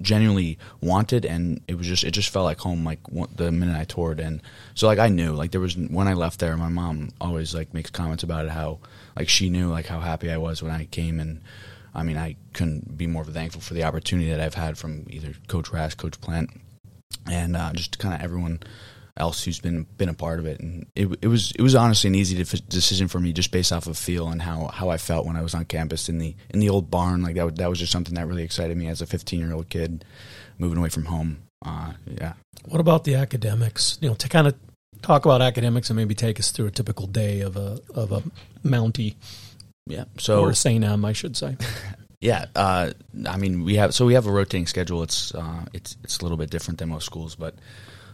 genuinely wanted, and it was just it just felt like home. Like the minute I toured, and so like I knew like there was when I left there, my mom always like makes comments about it how like she knew like how happy I was when I came, and I mean I couldn't be more thankful for the opportunity that I've had from either Coach Rask, Coach Plante, and uh, just kind of everyone else who's been been a part of it. And it, it was it was honestly an easy decision for me just based off of feel and how, how I felt when I was on campus in the in the old barn. Like that that was just something that really excited me as a 15 year old kid moving away from home. Uh, yeah. What about the academics? You know, to kind of talk about academics and maybe take us through a typical day of a of a Mountie. Yeah. So or Saint M, I should say. (laughs) Yeah, uh, I mean we have so we have a rotating schedule. It's uh, it's it's a little bit different than most schools, but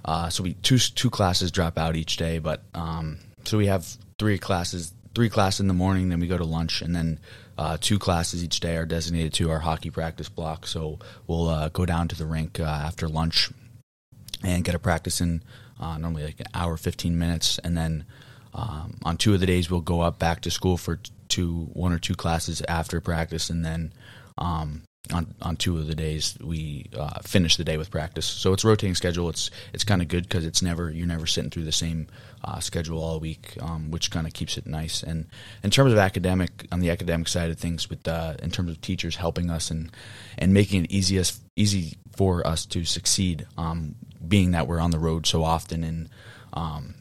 uh, so we two two classes drop out each day, but um, so we have three classes, three classes in the morning, then we go to lunch, and then uh, two classes each day are designated to our hockey practice block. So we'll uh, go down to the rink uh, after lunch and get a practice in uh, normally like an hour, fifteen minutes, and then um, on two of the days we'll go up back to school for two, one or two classes after practice, and then um, on on two of the days we uh, finish the day with practice. So it's rotating schedule. It's it's kind of good because it's never you're never sitting through the same uh, schedule all week, um, which kind of keeps it nice. And in terms of academic, on the academic side of things, with uh, in terms of teachers helping us and and making it easiest easy for us to succeed, um, being that we're on the road so often and. Um,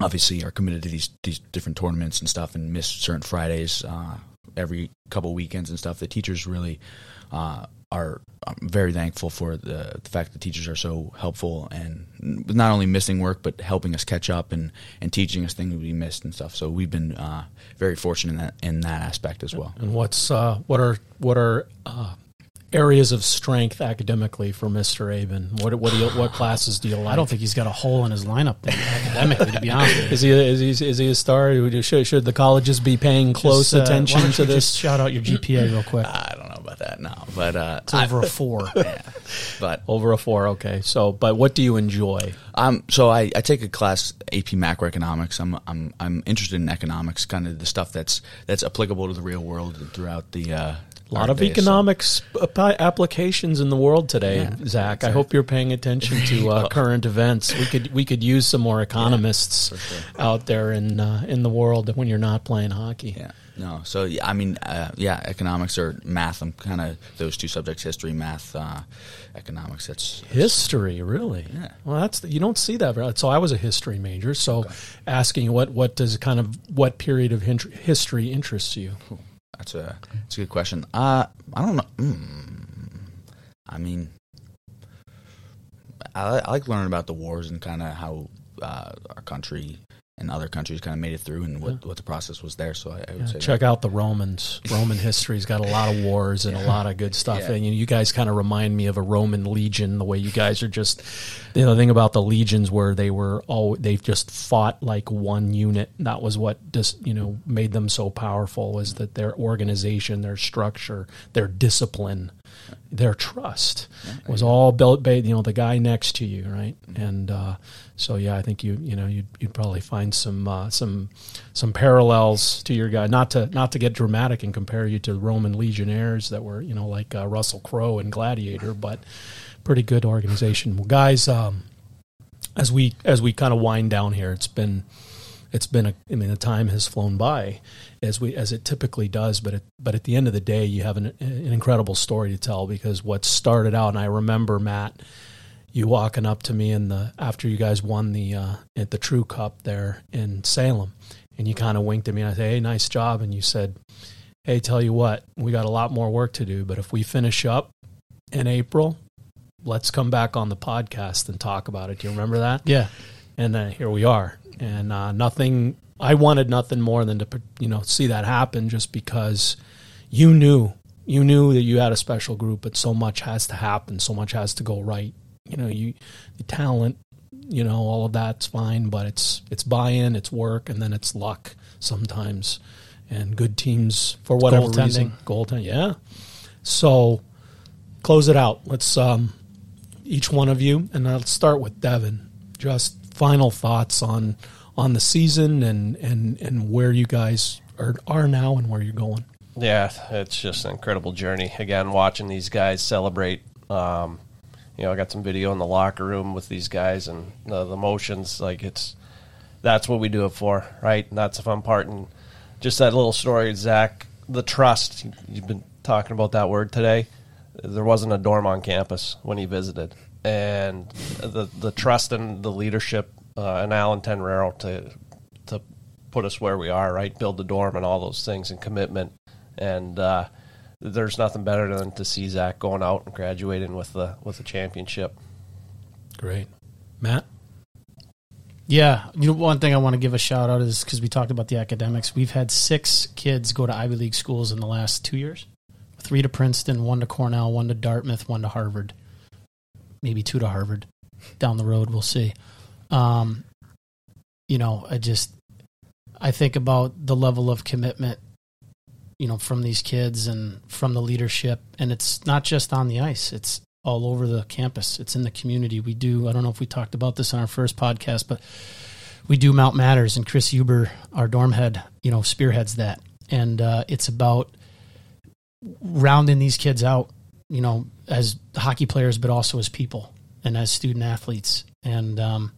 obviously, are committed to these these different tournaments and stuff, and miss certain Fridays uh, every couple weekends and stuff. The teachers really uh, are I'm very thankful for the, the fact that teachers are so helpful and not only missing work but helping us catch up and, and teaching us things we missed and stuff. So we've been uh, very fortunate in that in that aspect as well. And what's uh, what are what are uh, areas of strength academically for Mr. Aben? What what do you, what classes do you like? I don't think he's got a hole in his lineup there, academically. To be honest, (laughs) is he is he is he a star? Should, should the colleges be paying close just, uh, attention to this? shout out your GPA real quick. (clears throat) I don't know about that now, but uh, it's over I, a four. (laughs) yeah, but over a four. Okay, so but what do you enjoy? Um, so I, I take a class AP macroeconomics. I'm I'm I'm interested in economics, kind of the stuff that's that's applicable to the real world throughout the. Uh, A lot of economics ap- applications in the world today, Yeah, Zach. that's I hope you're paying attention to uh, (laughs) current events. We could we could use some more economists for sure. out there in uh, in the world when you're not playing hockey. Yeah. No. So I mean, uh, yeah, economics or math. I'm kind of those two subjects: history, math, uh, economics. That's History, really? Yeah. Well, that's you don't see that. So I was a history major. So asking what what does kind of what period of history interests you? That's a that's a good question. Uh, I don't know. Mm, I mean, I, I like learning about the wars and kind of how uh, our country and other countries kind of made it through and what, what the process was there. So I, I would Yeah, say check that. out the Romans. Roman history's got a lot of wars and a (laughs) lot of good stuff. Yeah. And you, you guys kind of remind me of a Roman legion. The way you guys are just, you know, the thing about the legions where they were all they just fought like one unit. That was what just you know made them so powerful. Was that their organization, their structure, their discipline, their trust was all built by you know the guy next to you, right? And uh, so yeah, I think you you know you'd, you'd probably find some uh, some some parallels to your guy. Not to not to get dramatic and compare you to Roman legionnaires that were you know like uh, Russell Crowe and Gladiator, but pretty good organization. Well, guys, um, as we as we kind of wind down here, it's been it's been a I mean the time has flown by as we as it typically does but it, but at the end of the day you have an, an incredible story to tell because what started out and I remember Matt you walking up to me in the after you guys won the uh, at the True Cup there in Salem and you kind of winked at me and I said hey nice job and you said hey tell you what we got a lot more work to do but if we finish up in April let's come back on the podcast and talk about it do you remember that Yeah. and uh, here we are. And uh, nothing. I wanted nothing more than to you know see that happen, just because you knew you knew that you had a special group, but so much has to happen, so much has to go right. You know, you the talent, you know, all of that's fine, but it's it's buy-in, it's work, and then it's luck sometimes. And good teams, for whatever Goaltending. reason, goaltending, yeah. So close it out. Let's um, each one of you, and I'll start with Devin. Just final thoughts on on the season and and and where you guys are are now and where you're going. Yeah, it's just an incredible journey. Again, watching these guys celebrate. Um, you know, I got some video in the locker room with these guys and the, the emotions. Like it's that's what we do it for, right? And that's the fun part. And just that little story, Zach, the trust. You've been talking about that word today. There wasn't a dorm on campus when he visited, and the the trust and the leadership uh, and Alan Tenreiro to to put us where we are, right? Build the dorm and all those things and commitment. And uh, there's nothing better than to see Zach going out and graduating with the with the championship. Great, Matt. Yeah, you know, one thing I want to give a shout out is because we talked about the academics. We've had six kids go to Ivy League schools in the last two years. Three to Princeton, one to Cornell, one to Dartmouth, one to Harvard, maybe two to Harvard. Down the road, we'll see. Um, you know, I just I think about the level of commitment, you know, from these kids and from the leadership, and it's not just on the ice; it's all over the campus. It's in the community. We do. I don't know if we talked about this on our first podcast, but we do Mount Matters, and Chris Huber, our dorm head, you know, spearheads that, and uh, it's about rounding these kids out, you know, as hockey players, but also as people and as student athletes, and um,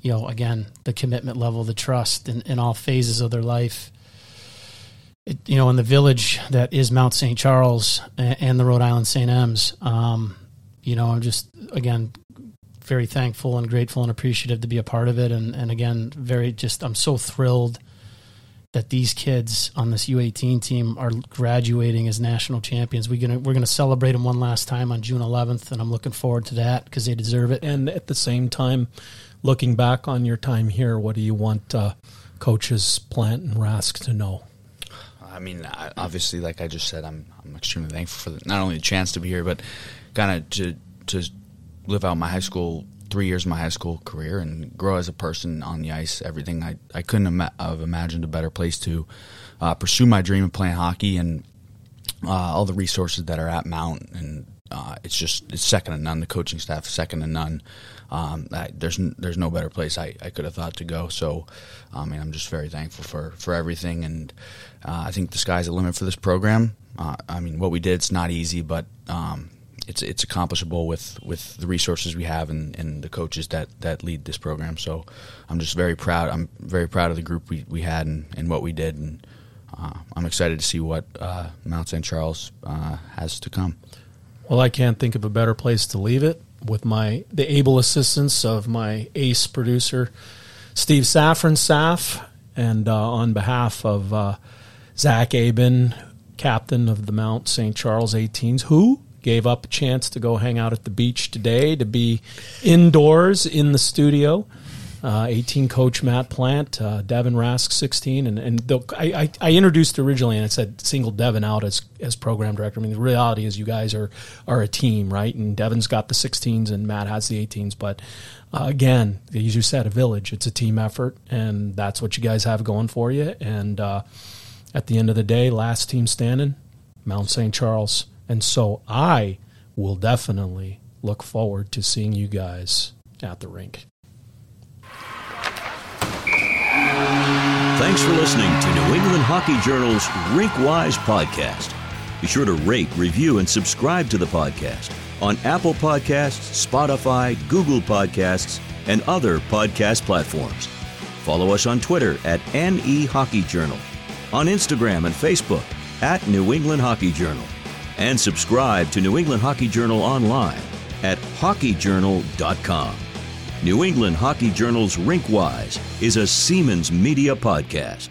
you know, again, the commitment level, the trust in, in all phases of their life. It, you know, in the village that is Mount St. Charles and, and the Rhode Island St. M's, um, you know, I'm just again very thankful and grateful and appreciative to be a part of it. And, and again, very just, I'm so thrilled that these kids on this U18 team are graduating as national champions. We're gonna we're gonna celebrate them one last time on June 11th, and I'm looking forward to that because they deserve it. And at the same time, looking back on your time here, what do you want uh, coaches Plante and Rask to know? I mean, I, obviously, like I just said, I'm I'm extremely thankful for the, not only the chance to be here, but kind of to to live out my high school three years of my high school career and grow as a person on the ice. Everything I I couldn't ima- have imagined a better place to uh, pursue my dream of playing hockey and uh, all the resources that are at Mount and uh, it's just it's second to none. The coaching staff second to none. Um, I, there's there's no better place I, I could have thought to go. So, I mean, I'm just very thankful for for everything, and uh, I think the sky's the limit for this program. Uh, I mean, what we did it's not easy, but um, it's it's accomplishable with, with the resources we have and, and the coaches that, that lead this program. So, I'm just very proud. I'm very proud of the group we, we had and, and what we did, and uh, I'm excited to see what uh, Mount St. Charles uh, has to come. Well, I can't think of a better place to leave it with my the able assistance of my ace producer, Steve Saffron Saff, and uh, on behalf of uh, Zach Aben, captain of the Mount St. Charles 18s, who gave up a chance to go hang out at the beach today to be indoors in the studio uh, 18 coach Matt Plante, uh, Devin Rask 16, and and the, I, I, I introduced originally and I said singled Devin out as as program director. I mean the reality is you guys are are a team, right? And Devin's got the 16s and Matt has the 18s, but uh, again, as you said, a village. It's a team effort, and that's what you guys have going for you. And uh, at the end of the day, last team standing, Mount St. Charles, and so I will definitely look forward to seeing you guys at the rink. Thanks for listening to New England Hockey Journal's Rinkwise podcast. Be sure to rate, review, and subscribe to the podcast on Apple Podcasts, Spotify, Google Podcasts, and other podcast platforms. Follow us on Twitter at NE Hockey Journal, on Instagram and Facebook at New England Hockey Journal, and subscribe to New England Hockey Journal online at hockeyjournal.com. New England Hockey Journal's Rinkwise is a Seamans Media podcast.